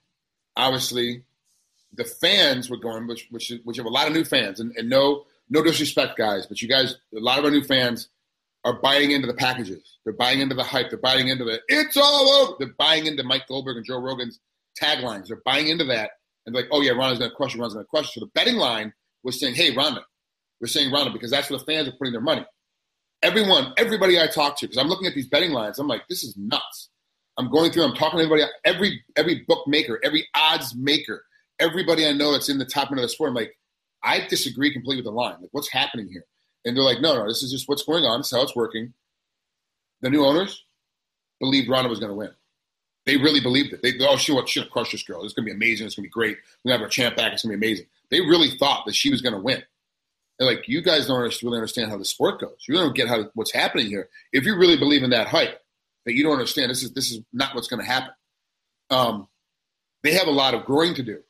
obviously, the fans were going, which which, which have a lot of new fans, and, and no no disrespect, guys, but you guys, a lot of our new fans are buying into the packages. They're buying into the hype. They're buying into the it's all over. They're buying into Mike Goldberg and Joe Rogan's taglines. They're buying into that and like, oh yeah, Ronda's going to crush you. Ronda's going to crush you. So the betting line was saying, hey, Ronda. We're saying Ronda because that's where the fans are putting their money. Everyone, everybody I talk to, because I'm looking at these betting lines, I'm like, this is nuts. I'm going through, I'm talking to everybody, every every bookmaker, every odds maker, everybody I know that's in the top end of the sport. I'm like, I disagree completely with the line. Like, what's happening here? And they're like, no, no, this is just what's going on. This is how it's working. The new owners believed Ronda was going to win. They really believed it. They oh she have crushed this girl. It's gonna be amazing. It's gonna be great. We're gonna have our champ back. It's gonna be amazing. They really thought that she was gonna win. They're like, you guys don't really understand how the sport goes. You don't get how what's happening here. If you really believe in that hype, that you don't understand this is this is not what's gonna happen. Um, they have a lot of growing to do,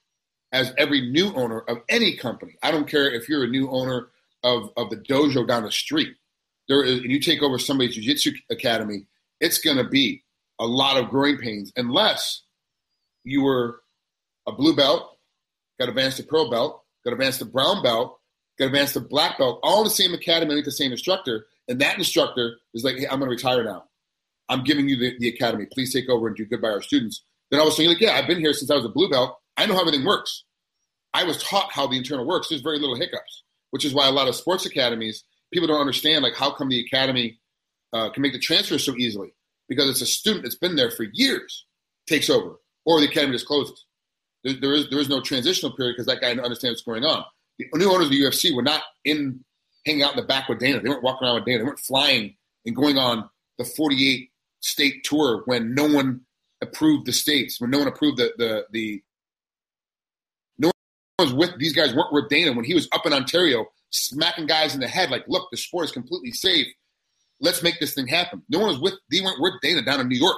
as every new owner of any company. I don't care if you're a new owner of of the dojo down the street. There is, and you take over somebody's jiu-jitsu academy, it's going to be a lot of growing pains unless you were a blue belt, got advanced to pearl belt, got advanced to brown belt, got advanced to black belt, all in the same academy with the same instructor. And that instructor is like, hey, I'm going to retire now. I'm giving you the, the academy. Please take over and do good by our students. Then I was saying, like, yeah, I've been here since I was a blue belt. I know how everything works. I was taught how the internal works. There's very little hiccups, which is why a lot of sports academies, people don't understand, like, how come the academy uh, can make the transfer so easily because it's a student that's been there for years takes over, or the academy just closes. There, there is there is no transitional period because that guy understands what's going on. The new owners of the UFC were not in hanging out in the back with Dana. They weren't walking around with Dana. They weren't flying and going on the 48 state tour when no one approved the states, when no one approved the the the. No one was with these guys weren't with Dana when he was up in Ontario smacking guys in the head like, look, the sport is completely safe let's make this thing happen. No one was with they weren't with Dana down in New York.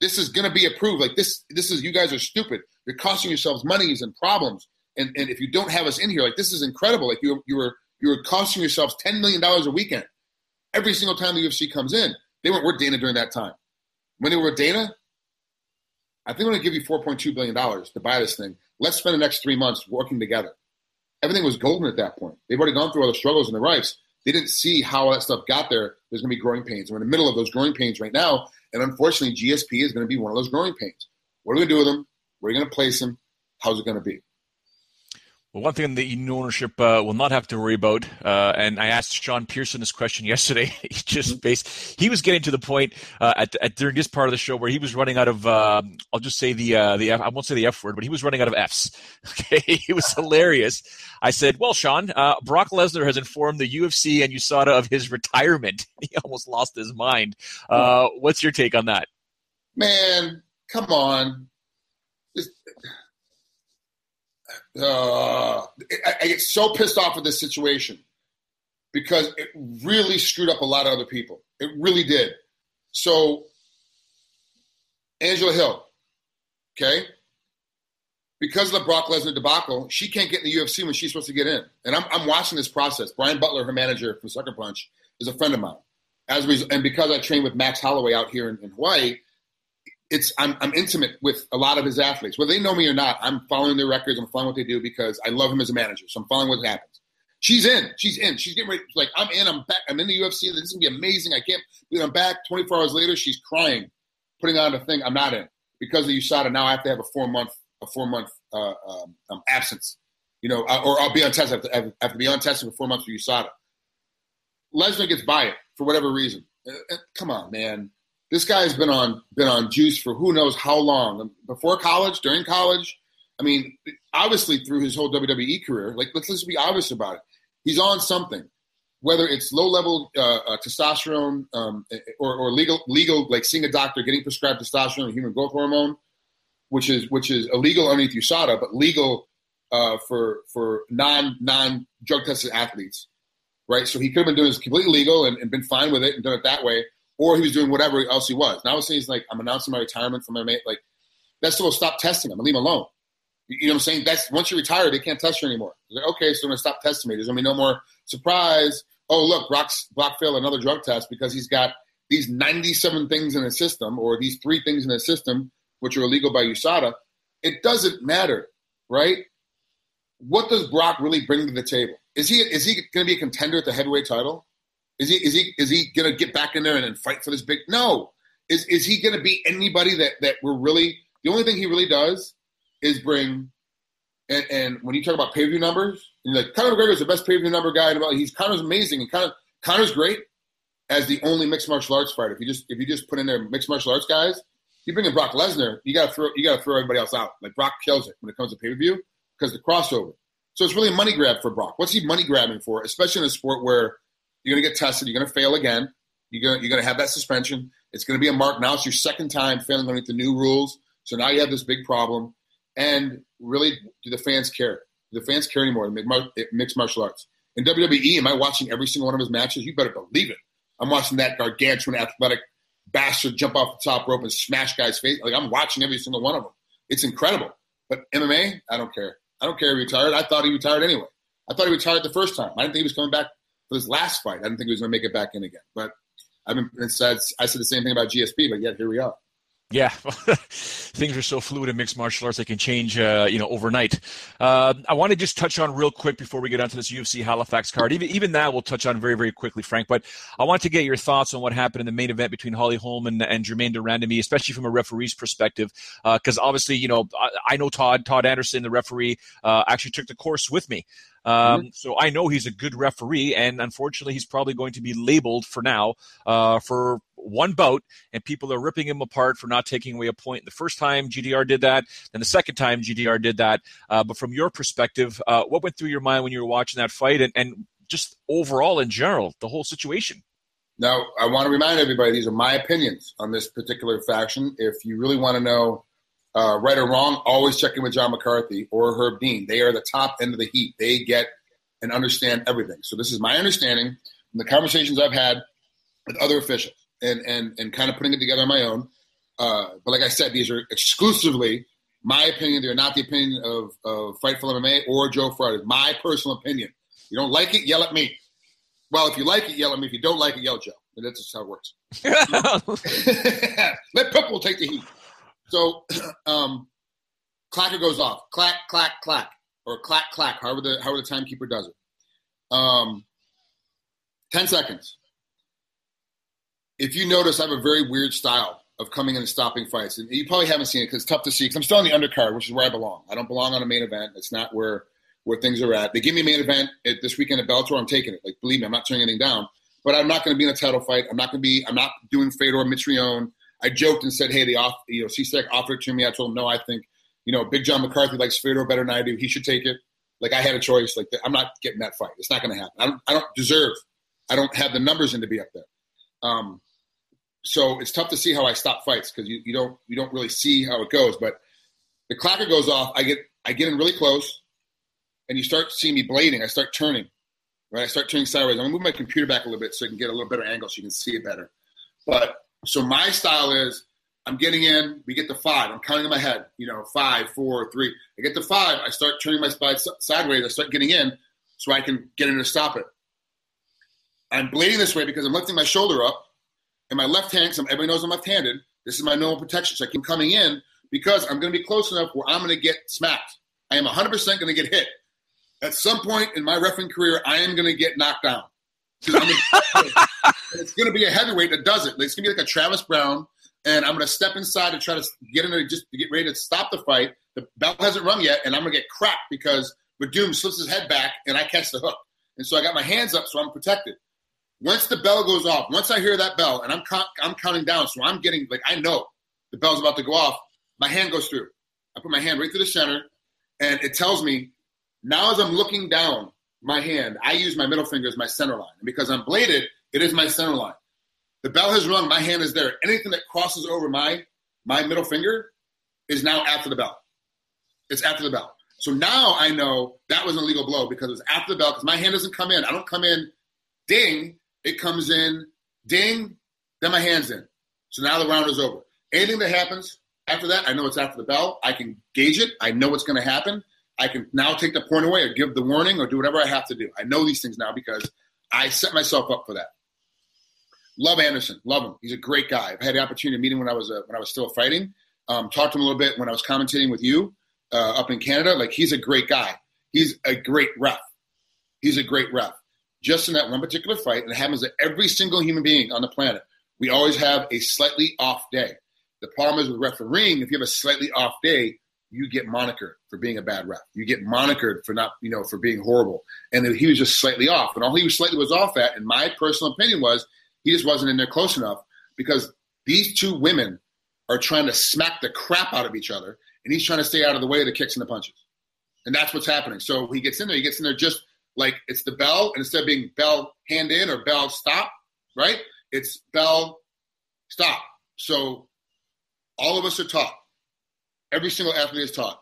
This is going to be approved. Like this, this is you guys are stupid. You're costing yourselves monies and problems. And and if you don't have us in here, like this is incredible. Like you you were you were costing yourselves ten million dollars a weekend every single time the UFC comes in. They weren't with Dana during that time. When they were with Dana, I think I'm going to give you four point two billion dollars to buy this thing. Let's spend the next three months working together. Everything was golden at that point. They've already gone through all the struggles and the rights they didn't see how all that stuff got there. There's going to be growing pains. We're in the middle of those growing pains right now, and unfortunately, GSP is going to be one of those growing pains. What are we going to do with them? Where are we going to place them? How's it going to be? Well, one thing that new ownership uh, will not have to worry about, uh, and I asked Sean Pearson this question [laughs] yesterday. he just mm-hmm. based, he was getting to the point uh, at, at, during this part of the show where he was running out of, um, I'll just say the uh, the F, I won't say the F word, but he was running out of Fs. [laughs] Okay, it was hilarious. I said, "Well, Sean, uh, Brock Lesnar has informed the UFC and USADA of his retirement. [laughs] He almost lost his mind. Uh, what's your take on that?" Man, come on. Just, uh, I, I get so pissed off with this situation because it really screwed up a lot of other people. It really did. So, Angela Hill, okay, because of the Brock Lesnar debacle, she can't get in the UFC when she's supposed to get in. And I'm, I'm watching this process. Brian Butler, her manager from Sucker Punch, is a friend of mine. as and because I train with Max Holloway out here in, in Hawaii, it's I'm, I'm intimate with a lot of his athletes. Whether they know me or not, I'm following their records. I'm following what they do because I love him as a manager. So I'm following what happens. She's in. She's in. She's getting ready. Like I'm in. I'm back. I'm in the UFC. This is gonna be amazing. I can't. I'm back. 24 hours later, she's crying, putting on a thing. I'm not in because of USADA. Now I have to have a four month a four month uh, um, um, absence. You know, uh, or I'll be on test. I have, to, have to be on test for four months for USADA. Lesnar gets by it for whatever reason. Uh, uh, come on, man. This guy's been on been on juice for who knows how long. Before college, during college. I mean, obviously through his whole WWE career. Like, let's just be obvious about it. He's on something, whether it's low level uh, uh, testosterone um, or, or, legal legal like seeing a doctor getting prescribed testosterone, and human growth hormone, which is which is illegal underneath USADA, but legal uh, for for non non drug tested athletes right? So he could have been doing this completely legal and, and, been fine with it and done it that way, or he was doing whatever else he was. Now saying he's like, I'm announcing my retirement from MMA. Like, that's still stop testing him and leave him alone. You know what I'm saying? That's once you retire, they can't test you anymore. Like, okay, so I'm gonna stop testing me. There's gonna be no more surprise. Oh, look, Brock's Brock failed another drug test because he's got these 97 things in his system, or these three things in his system, which are illegal by USADA. It doesn't matter, right? What does Brock really bring to the table? Is he is he going to be a contender at the heavyweight title? Is he is he is he to get back in there and, and fight for this big? No. Is is he to be anybody that that we're really? The only thing he really does is bring. And, and when you talk about pay per view numbers, and like Conor McGregor is the best pay per view number guy. In he's Conor's amazing, and Conor Conor's great as the only mixed martial arts fighter. If you just if you just put in there mixed martial arts guys, you bring in Brock Lesnar, you got to throw you got to throw everybody else out. Like Brock kills it when it comes to pay per view because the crossover. So it's really a money grab for Brock. What's he money grabbing for? Especially in a sport where you're going to get tested, you're going to fail again, you're going to, you're going to have that suspension. It's going to be a mark. Now it's your second time failing underneath the new rules. So now you have this big problem. And really, do the fans care? Do the fans care anymore mixed martial arts? In WWE, am I watching every single one of his matches? You better believe it. I'm watching that gargantuan athletic bastard jump off the top rope and smash guys' face. Like I'm watching every single one of them. It's incredible. But MMA, I don't care. I don't care if he retired. I thought he retired anyway. I thought he retired the first time. I didn't think he was coming back for his last fight. I didn't think he was going to make it back in again. But I've been, I said the same thing about GSP, but yet here we are. Yeah, [laughs] things are so fluid in mixed martial arts; they can change, uh, you know, overnight. Uh, I want to just touch on real quick before we get onto this UFC Halifax card. Even even that we'll touch on very very quickly, Frank. But I want to get your thoughts on what happened in the main event between Holly Holm and, and Germaine de Randamie, especially from a referee's perspective, because uh, obviously, you know, I, I, know Todd Todd Anderson, the referee, uh, actually took the course with me. Um, mm-hmm. So I know he's a good referee, and unfortunately, he's probably going to be labeled for now uh, for one bout, and people are ripping him apart for not taking away a point. The first time GDR did that, then the second time GDR did that. Uh, but from your perspective, uh, what went through your mind when you were watching that fight, and, and just overall in general, the whole situation? Now, I want to remind everybody these are my opinions on this particular faction. If you really want to know uh, right or wrong, always check in with John McCarthy or Herb Dean. They are the top end of the heat. They get and understand everything. So this is my understanding from the conversations I've had with other officials and and and kind of putting it together on my own. Uh, but like I said, these are exclusively my opinion. They're not the opinion of, of Fightful MMA or Joe Friday. My personal opinion. You don't like it, yell at me. Well, if you like it, yell at me. If you don't like it, yell at Joe. And that's just how it works. [laughs] Let Pitbull take the heat. So, [clears throat] um, clacker goes off. Clack, clack, clack, or clack, clack. However the however the timekeeper does it. Um, Ten seconds if you notice, I have a very weird style of coming in and stopping fights. And you probably haven't seen it because it's tough to see. Because I'm still on the undercard, which is where I belong. I don't belong on a main event. It's not where where things are at. They give me a main event at this weekend at Bellator. I'm taking it. Like, believe me, I'm not turning anything down. But I'm not going to be in a title fight. I'm not going to be. I'm not doing Fedor Mitrione. I joked and said, "Hey, the off, you know, CSEC offered it to me." I told him, "No, I think, you know, Big John McCarthy likes Fedor better than I do. He should take it." Like I had a choice. Like I'm not getting that fight. It's not going to happen. I don't, I don't deserve. I don't have the numbers in to be up there. Um, so it's tough to see how I stop fights because you, you don't you don't really see how it goes. But the clacker goes off. I get I get in really close, and you start seeing me blading. I start turning, right? I start turning sideways. I'm gonna move my computer back a little bit so I can get a little better angle so you can see it better. But so my style is I'm getting in. We get to five. I'm counting in my head. You know, five, four, three. I get to five. I start turning my spine sideways. I start getting in so I can get in to stop it. I'm blading this way because I'm lifting my shoulder up, and my left hand, because everybody knows I'm left-handed. This is my normal protection, so I keep coming in because I'm going to be close enough where I'm going to get smacked. I am 100% going to get hit. At some point in my refereeing career, I am going to get knocked down. it's going to be a heavyweight that does it. It's going to be like a Travis Browne, and I'm going to step inside to try to get in there just to get ready to stop the fight. The bell hasn't rung yet, and I'm going to get cracked because Werdum slips his head back, and I catch the hook. And so I got my hands up, so I'm protected. Once the bell goes off, once I hear that bell, and I'm I'm counting down, so I'm getting like I know the bell's about to go off. My hand goes through. I put my hand right through the center, and it tells me now as I'm looking down my hand, I use my middle finger as my center line. And because I'm bladed, it is my center line. The bell has rung, my hand is there. Anything that crosses over my my middle finger is now after the bell. It's after the bell. So now I know that was an illegal blow because it was after the bell because my hand doesn't come in. I don't come in ding, it comes in ding, then my hand's in. So now the round is over. Anything that happens after that, I know it's after the bell. I can gauge it. I know what's going to happen. I can now take the point away or give the warning or do whatever I have to do. I know these things now because I set myself up for that. Love Anderson, love him. He's a great guy. I've had the opportunity to meet him when I was uh, when I was still fighting. Um, talked to him a little bit when I was commentating with you uh, up in Canada. Like he's a great guy. He's a great ref. He's a great ref. Just in that one particular fight, and it happens to every single human being on the planet. We always have a slightly off day. The problem is with refereeing, if you have a slightly off day, you get monikered for being a bad ref. You get monikered for not, you know, for being horrible. And he was just slightly off. And all he was slightly was off at, in my personal opinion, was he just wasn't in there close enough because these two women are trying to smack the crap out of each other, and he's trying to stay out of the way of the kicks and the punches. And that's what's happening. So he gets in there, he gets in there just like it's the bell, and instead of being bell hand in or bell stop, right? It's bell stop. So all of us are taught Every single athlete is taught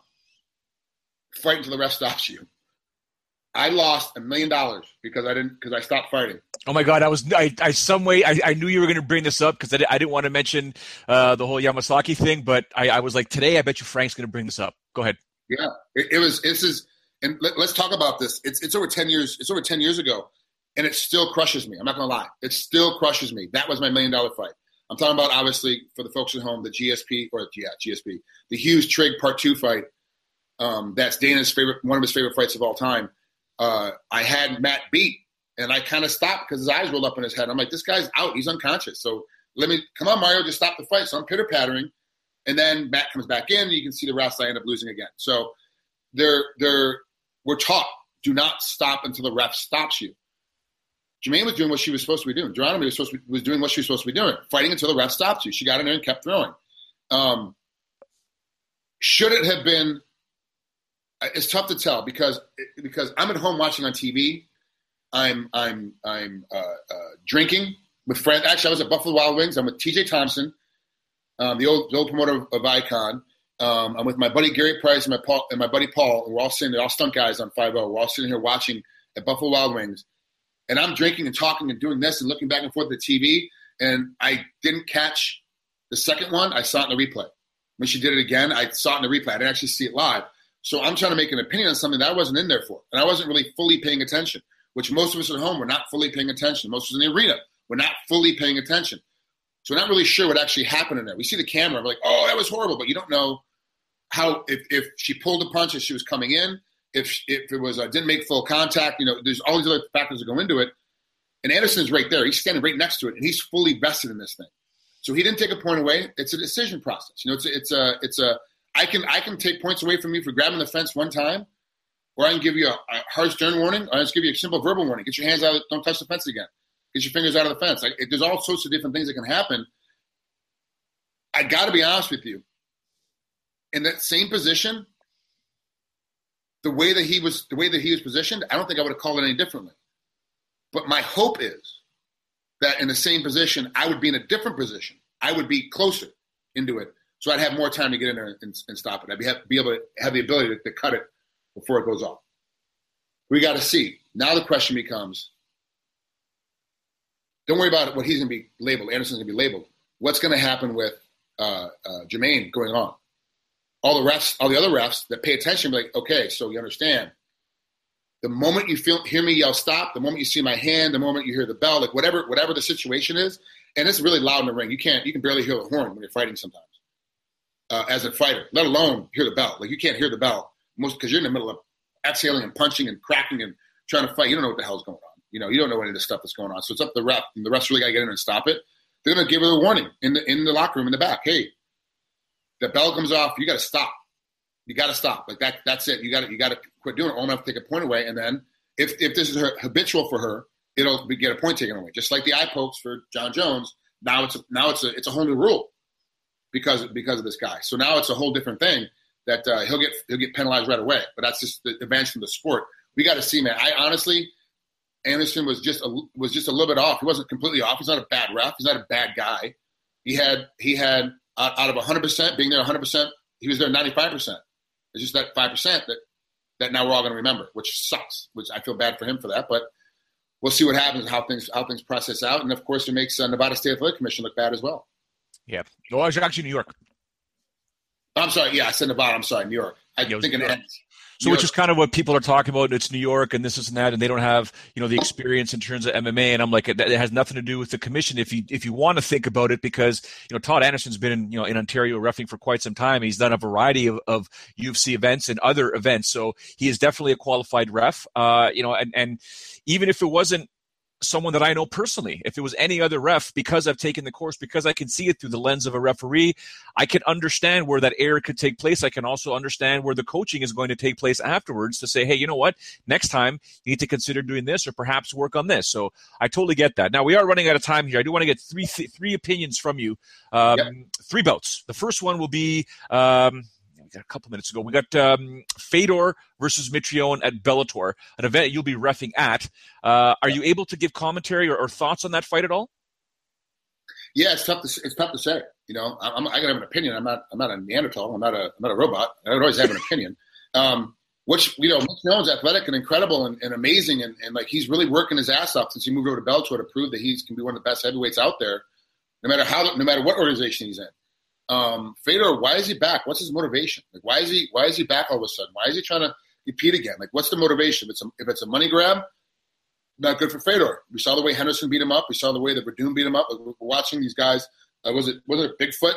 fight until the ref stops you. I lost a million dollars because I didn't because I stopped fighting. Oh my god! I was I, I some way I, I knew you were going to bring this up because I, I didn't want to mention uh, the whole Yamasaki thing, but I, I was like today I bet you Frank's going to bring this up. Go ahead. Yeah, it, it was. This is and let, us talk about this. It's it's over ten years. It's over ten years ago, and it still crushes me. I'm not to lie. It still crushes me. That was my million dollar fight. I'm talking about obviously for the folks at home, the GSP or yeah, GSP, the Hughes Trigg Part Two fight. Um, that's Dana's favorite, one of his favorite fights of all time. Uh, I had Matt beat, and I kind of stopped because his eyes rolled up in his head. I'm like, this guy's out. He's unconscious. So let me come on, Mario, just stop the fight. So I'm pitter pattering, and then Matt comes back in. And you can see the rest. I end up losing again. So they're they're we're taught do not stop until the ref stops you. Germaine was doing what she was supposed to be doing. Geronimo was supposed to be, was doing what she was supposed to be doing, fighting until the ref stopped you. She got in there and kept throwing. Um, should it have been? It's tough to tell because because I'm at home watching on TV. I'm I'm I'm uh, uh, drinking with friends. Actually, I was at Buffalo Wild Wings. I'm with T.J. Thompson, um, the old the old promoter of, of Icon. Um, I'm with my buddy Gary Price and my Paul, and my buddy Paul, and we're all sitting. They're all stunt guys on Five O. We're all sitting here watching at Buffalo Wild Wings and I'm drinking and talking and doing this and looking back and forth at the TV, and I didn't catch the second one. I saw it in the replay. When she did it again, I saw it in the replay. I didn't actually see it live. So I'm trying to make an opinion on something that I wasn't in there for, and I wasn't really fully paying attention. Which most of us at home were not fully paying attention. Most of us in the arena were not fully paying attention. So we're not really sure what actually happened in there. We see the camera, we're like, "Oh, that was horrible," but you don't know how if, if she pulled the punch as she was coming in, if if it was uh, didn't make full contact, you know, there's all these other factors that go into it. And Anderson's right there. He's standing right next to it, and he's fully vested in this thing. So he didn't take a point away. It's a decision process. You know, it's a, it's a it's a I can I can take points away from you for grabbing the fence one time, or I can give you a, a hard stern warning, or I just give you a simple verbal warning. Get your hands out. Don't touch the fence again. Get your fingers out of the fence. Like, it, there's all sorts of different things that can happen. I got to be honest with you. In that same position, the way that he was the way that he was positioned, I don't think I would have called it any differently. But my hope is that in the same position, I would be in a different position. I would be closer into it. So I'd have more time to get in there and, and stop it. I'd be, have, be able to have the ability to, to cut it before it goes off. We got to see. Now the question becomes don't worry about what he's going to be labeled. Anderson's going to be labeled. What's going to happen with uh, uh, Germaine going on? All the refs, all the other refs that pay attention, be like, okay, so you understand the moment you feel hear me yell stop, the moment you see my hand, the moment you hear the bell, like whatever whatever the situation is, and it's really loud in the ring. You can't you can barely hear the horn when you're fighting sometimes. Uh, as a fighter, let alone hear the bell. Like you can't hear the bell most because you're in the middle of exhaling and punching and cracking and trying to fight. You don't know what the hell's going on. You know, you don't know any of the stuff that's going on. So it's up the ref, and the refs really got to get in and stop it. They're to give her a warning in the in the locker room in the back. Hey, the bell comes off. You got to stop. You got to stop. Like that. That's it. You got to you got to quit doing it. All enough to have to take a point away, and then if if this is her, habitual for her, it'll be, get a point taken away. Just like the eye pokes for Jon Jones. Now it's a, now it's a it's a whole new rule because because of this guy. So now it's a whole different thing that uh, he'll get he'll get penalized right away. But that's just the advantage from the sport. We got to see, man. I honestly, Anderson was just a, was just a little bit off. He wasn't completely off. He's not a bad ref. He's not a bad guy. He had he had out, of 100 percent being there 100 percent. He was there 95 percent. It's just that five percent that that now we're all going to remember, which sucks. Which I feel bad for him for that, but we'll see what happens, how things how things process out, and of course it makes uh, Nevada State Athletic Commission look bad as well. Yeah, well, was actually New York. I'm sorry. Yeah, I said Nevada. I'm sorry, New York. I think it so, which is kind of what people are talking about. It's New York and this, is and that, and they don't have you know the experience in terms of MMA. And I'm like, it has nothing to do with the commission. If you if you want to think about it, because you know Todd Anderson's been in you know in Ontario refing for quite some time. He's done a variety of, of UFC events and other events, so he is definitely a qualified ref. Uh, you know, and and even if it wasn't someone that I know personally. If it was any other ref, because I've taken the course, because I can see it through the lens of a referee, I can understand where that error could take place. I can also understand where the coaching is going to take place afterwards to say, hey, you know what? Next time you need to consider doing this or perhaps work on this. So I totally get that. Now we are running out of time here. I do want to get three th- three opinions from you. Um, yep. Three belts. The first one will be. Um, a couple minutes ago. We got um, Fedor versus Mitrione at Bellator, an event you'll be refing at. Uh, are you able to give commentary or, or, thoughts on that fight at all? Yeah, it's tough to it's tough to say. You know, I'm, I gotta have an opinion. I'm not I'm not a Neanderthal. I'm not a I'm not a robot. I would always have an [laughs] opinion. Um, which you know, Mitrione's athletic and incredible and, and amazing, and, and, like he's really working his ass off since he moved over to Bellator to prove that he can be one of the best heavyweights out there, no matter how no matter what organization he's in um, Fedor, why is he back? What's his motivation? Like, why is he why is he back all of a sudden? Why is he trying to compete again? Like, what's the motivation? If it's a, if it's a money grab, not good for Fedor. We saw the way Henderson beat him up. We saw the way that Werdum beat him up. We're watching these guys. Uh, was it was it Bigfoot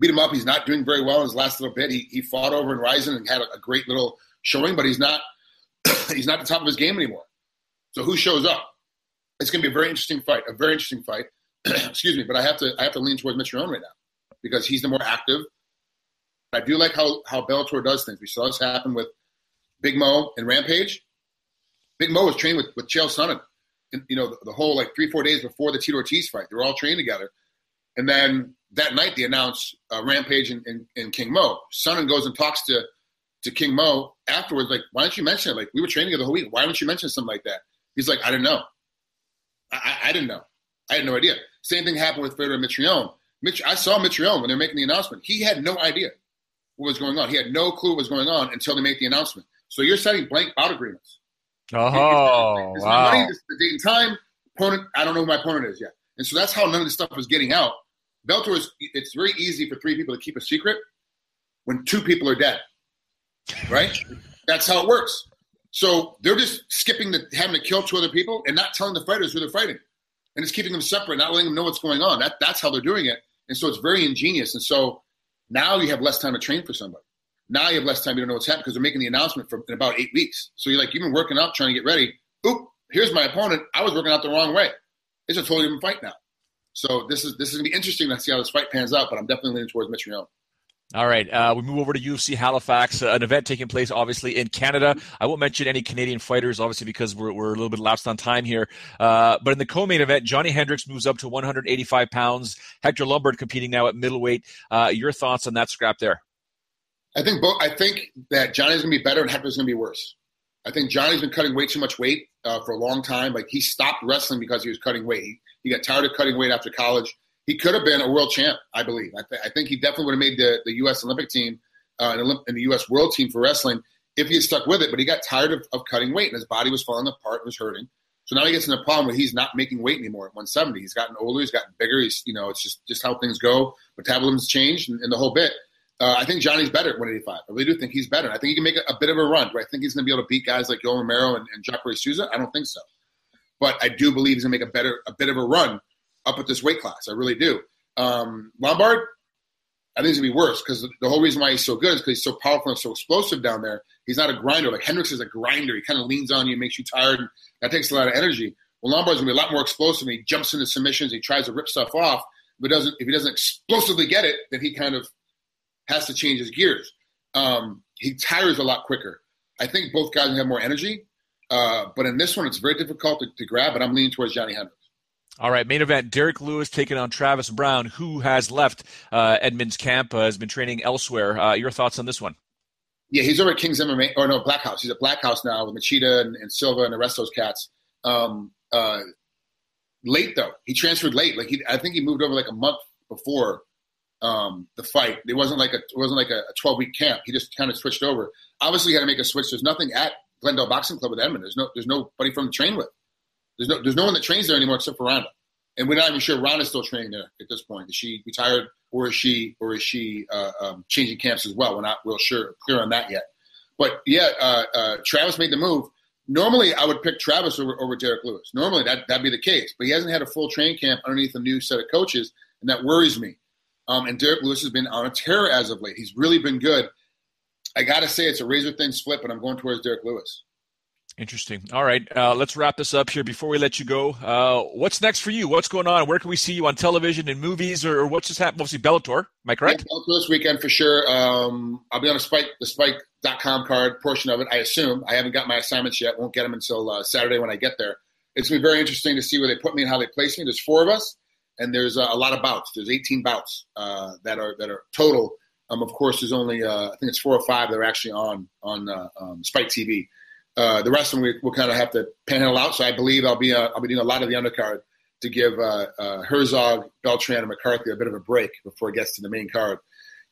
beat him up? He's not doing very well in his last little bit. He he fought over in Rizin and had a, a great little showing, but he's not [coughs] he's not the top of his game anymore. So who shows up? It's going to be a very interesting fight. A very interesting fight. [coughs] Excuse me, but I have to I have to lean towards Mitrione right now because he's the more active. I do like how how Bellator does things. We saw this happen with Big Mo and Rampage. Big Mo was trained with with Chael Sonnen. And, you know, the, the, whole like three four days before the Tito Ortiz fight, they were all trained together. And then that night they announced uh, Rampage and, and, and, King Mo. Sonnen goes and talks to to King Mo afterwards, like, why didn't you mention it? Like, we were training together the whole week. Why didn't you mention something like that? He's like, I didn't know. I, I, I didn't know. I had no idea. Same thing happened with Fedor Mitrione. Mitch, I saw Mitrione when they were making the announcement. He had no idea what was going on. He had no clue what was going on until they make the announcement. So you're setting blank out agreements. Oh, this wow. Money, this the date and time. Opponent, I don't know who my opponent is yet. And so that's how none of this stuff was getting out. Bellator is, it's very easy for three people to keep a secret when two people are dead, right? that's how it works. So they're just skipping the having to kill two other people and not telling the fighters who they're fighting and it's keeping them separate, not letting them know what's going on. That that's how they're doing it, and so it's very ingenious. And so now you have less time to train for somebody. Now you have less time. You don't know what's happening because they're making the announcement for in about eight weeks. So you're like, you've been working out, trying to get ready. Oop, here's my opponent. I was working out the wrong way. It's a totally different fight now. So this is this is gonna be interesting to see how this fight pans out. But I'm definitely leaning towards Mitrione. All right, uh, we move over to UFC Halifax, uh, an event taking place obviously in Canada. I won't mention any Canadian fighters, obviously because we're, we're a little bit lapsed on time here. Uh, but in the co-main event, Johnny Hendricks moves up to 185 pounds. Hector Lombard competing now at middleweight. Uh, your thoughts on that scrap there? I think both. I think that Johnny's going to be better and Hector's going to be worse. I think Johnny's been cutting way too much weight uh, for a long time. Like he stopped wrestling because he was cutting weight. He, he got tired of cutting weight after college he could have been a world champ. I believe. I, th- I think he definitely would have made the, the U.S. Olympic team uh, and, Olymp- and the U.S. world team for wrestling if he had stuck with it. But he got tired of, of cutting weight and his body was falling apart and was hurting. So now he gets in a problem where he's not making weight anymore at 170. He's gotten older. He's gotten bigger. He's you know it's just just how things go. Metabolism's changed and, and the whole bit. Uh, I think Johnny's better at 185. I really do think he's better. I think he can make a, a bit of a run. Do I think he's going to be able to beat guys like Yoel Romero and, and Jacare Souza? I don't think so. But I do believe he's going to make a better, a bit of a run up at this weight class. I really do. Um, Lombard, I think he's to be worse because the whole reason why he's so good is because he's so powerful and so explosive down there. He's not a grinder. Like Hendricks is a grinder. He kind of leans on you, makes you tired. And that takes a lot of energy. Well, Lombard's to be a lot more explosive. He jumps into submissions. He tries to rip stuff off. But doesn't, if he doesn't explosively get it, then he kind of has to change his gears. Um, he tires a lot quicker. I think both guys have more energy, uh, but in this one, it's very difficult to, to grab. But I'm leaning towards Johnny Hendricks. All right, main event: Derrick Lewis taking on Travis Browne, who has left uh, Edmond's camp, uh, has been training elsewhere. Uh, your thoughts on this one? Yeah, he's over at King's MMA, or no, Black House. He's at Black House now with Machida and, and Silva and the rest of those cats. Um, uh, late though, he transferred late. Like he, I think he moved over like a month before um, the fight. It wasn't like a it wasn't like a 12 week camp. He just kind of switched over. Obviously, he had to make a switch. There's nothing at Glendale Boxing Club with Edmond. There's no there's nobody from the train with. There's no there's no one that trains there anymore except for Ronda, and we're not even sure Ronda's still training there at this point. Is she retired or is she or is she uh, um, changing camps as well? We're not real sure clear on that yet. But yeah, uh, uh, Travis made the move. Normally, I would pick Travis over, over Derrick Lewis. Normally, that that'd be the case. But he hasn't had a full training camp underneath a new set of coaches, and that worries me. Um, and Derrick Lewis has been on a tear as of late. He's really been good. I got to say, it's a razor thin split, but I'm going towards Derrick Lewis. Interesting. All right, uh, let's wrap this up here before we let you go. Uh, what's next for you? What's going on? Where can we see you on television and movies, or, or what's just happening? Mostly Bellator. Am I correct? Yeah, Bellator this weekend for sure. Um, I'll be on a Spike the Spike.com card portion of it. I assume I haven't got my assignments yet. Won't get them until uh, Saturday when I get there. It's gonna be very interesting to see where they put me and how they place me. There's four of us, and there's uh, a lot of bouts. There's 18 bouts uh, that are that are total. Um, of course, there's only uh, I think it's four or five that are actually on on uh, um, Spike TV. Uh, the rest of them we, will kind of have to panhandle out. So I believe I'll be uh, I'll be doing a lot of the undercard to give uh, uh, Herzog, Beltran, and McCarthy a bit of a break before it gets to the main card.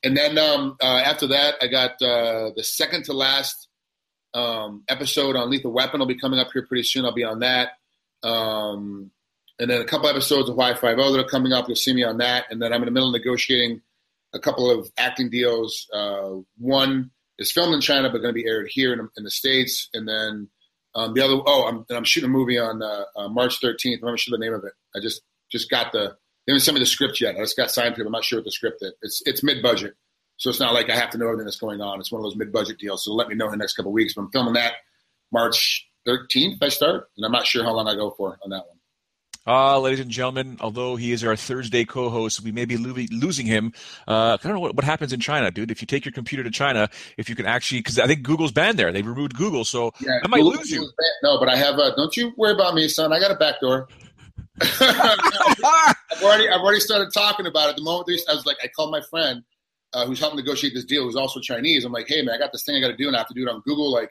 And then um, uh, after that, I got uh, the second to last um, episode on Lethal Weapon will be coming up here pretty soon. I'll be on that. Um, and then a couple episodes of Y50 that are coming up. You'll see me on that. And then I'm in the middle of negotiating a couple of acting deals. one is filmed in China, but going to be aired here in, in the states. And then um, the other, oh, I'm, I'm shooting a movie on uh, uh, March 13th. I'm not sure the name of it. I just just got the. They haven't sent me the script yet. I just got signed to it. I'm not sure what the script is. It's it's mid budget, so it's not like I have to know everything that's going on. It's one of those mid budget deals. So let me know in the next couple weeks. But I'm filming that March 13th. I start, and I'm not sure how long I go for on that one. Uh, ladies and gentlemen, although he is our Thursday co-host, we may be lo- losing him. Uh, I don't know what, what happens in China, dude. If you take your computer to China, if you can actually, because I think Google's banned there. They removed Google, so yeah, I might Google, lose you. No, but I have. A, don't you worry about me, son. I got a back door. [laughs] I've already, I've already started talking about it. The moment I was like, I called my friend uh, who's helping negotiate this deal, who's also Chinese. I'm like, hey man, I got this thing I got to do, and I have to do it on Google. Like,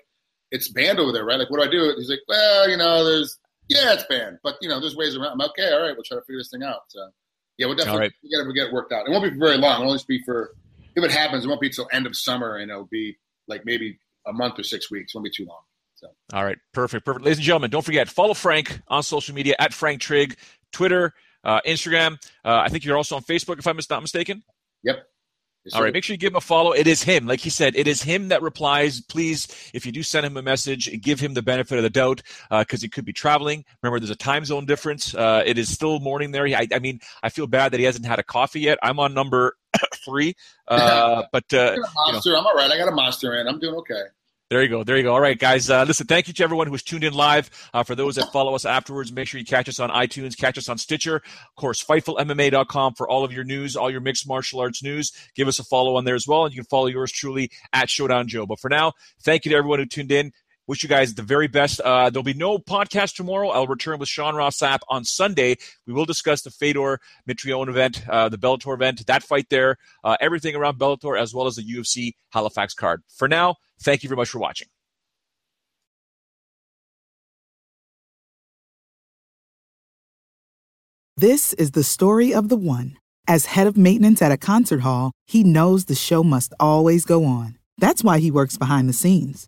it's banned over there, right? Like, what do I do? He's like, well, you know, there's yeah, it's banned, but you know, there's ways around. I'm okay. All right, we'll try to figure this thing out. So, yeah, we'll definitely right. get it. We'll get it worked out. It won't be for very long. It'll only be for if it happens. It won't be until end of summer, and it'll be like maybe a month or six weeks. It won't be too long. So. All right, perfect, perfect. Ladies and gentlemen, don't forget follow Frank on social media at Frank Trigg, Twitter, uh, Instagram. Uh, I think you're also on Facebook, if I'm not mistaken. Yep. All right, make sure you give him a follow. It is him. Like he said, it is him that replies. Please, if you do send him a message, give him the benefit of the doubt because uh, he could be traveling. Remember, there's a time zone difference. Uh, it is still morning there. I, I, mean, I feel bad that he hasn't had a coffee yet. I'm on number [coughs] three, uh, [laughs] but uh, monster. You know. I'm all right. I got a monster in. I'm doing okay. There you go. There you go. All right, guys. Uh, listen, thank you to everyone who was tuned in live. Uh, for those that follow us afterwards, make sure you catch us on iTunes, catch us on Stitcher. Of course, FightfulMMA.com for all of your news, all your mixed martial arts news. Give us a follow on there as well. And you can follow yours truly at Showdown Joe. But for now, thank you to everyone who tuned in. Wish you guys the very best. Uh, there'll be no podcast tomorrow. I'll return with Sean Ross Sapp on Sunday. We will discuss the Fedor Mitrione event, uh, the Bellator event, that fight there, uh, everything around Bellator, as well as the UFC Halifax card. For now, thank you very much for watching. This is the story of the one. As head of maintenance at a concert hall, he knows the show must always go on. That's why he works behind the scenes,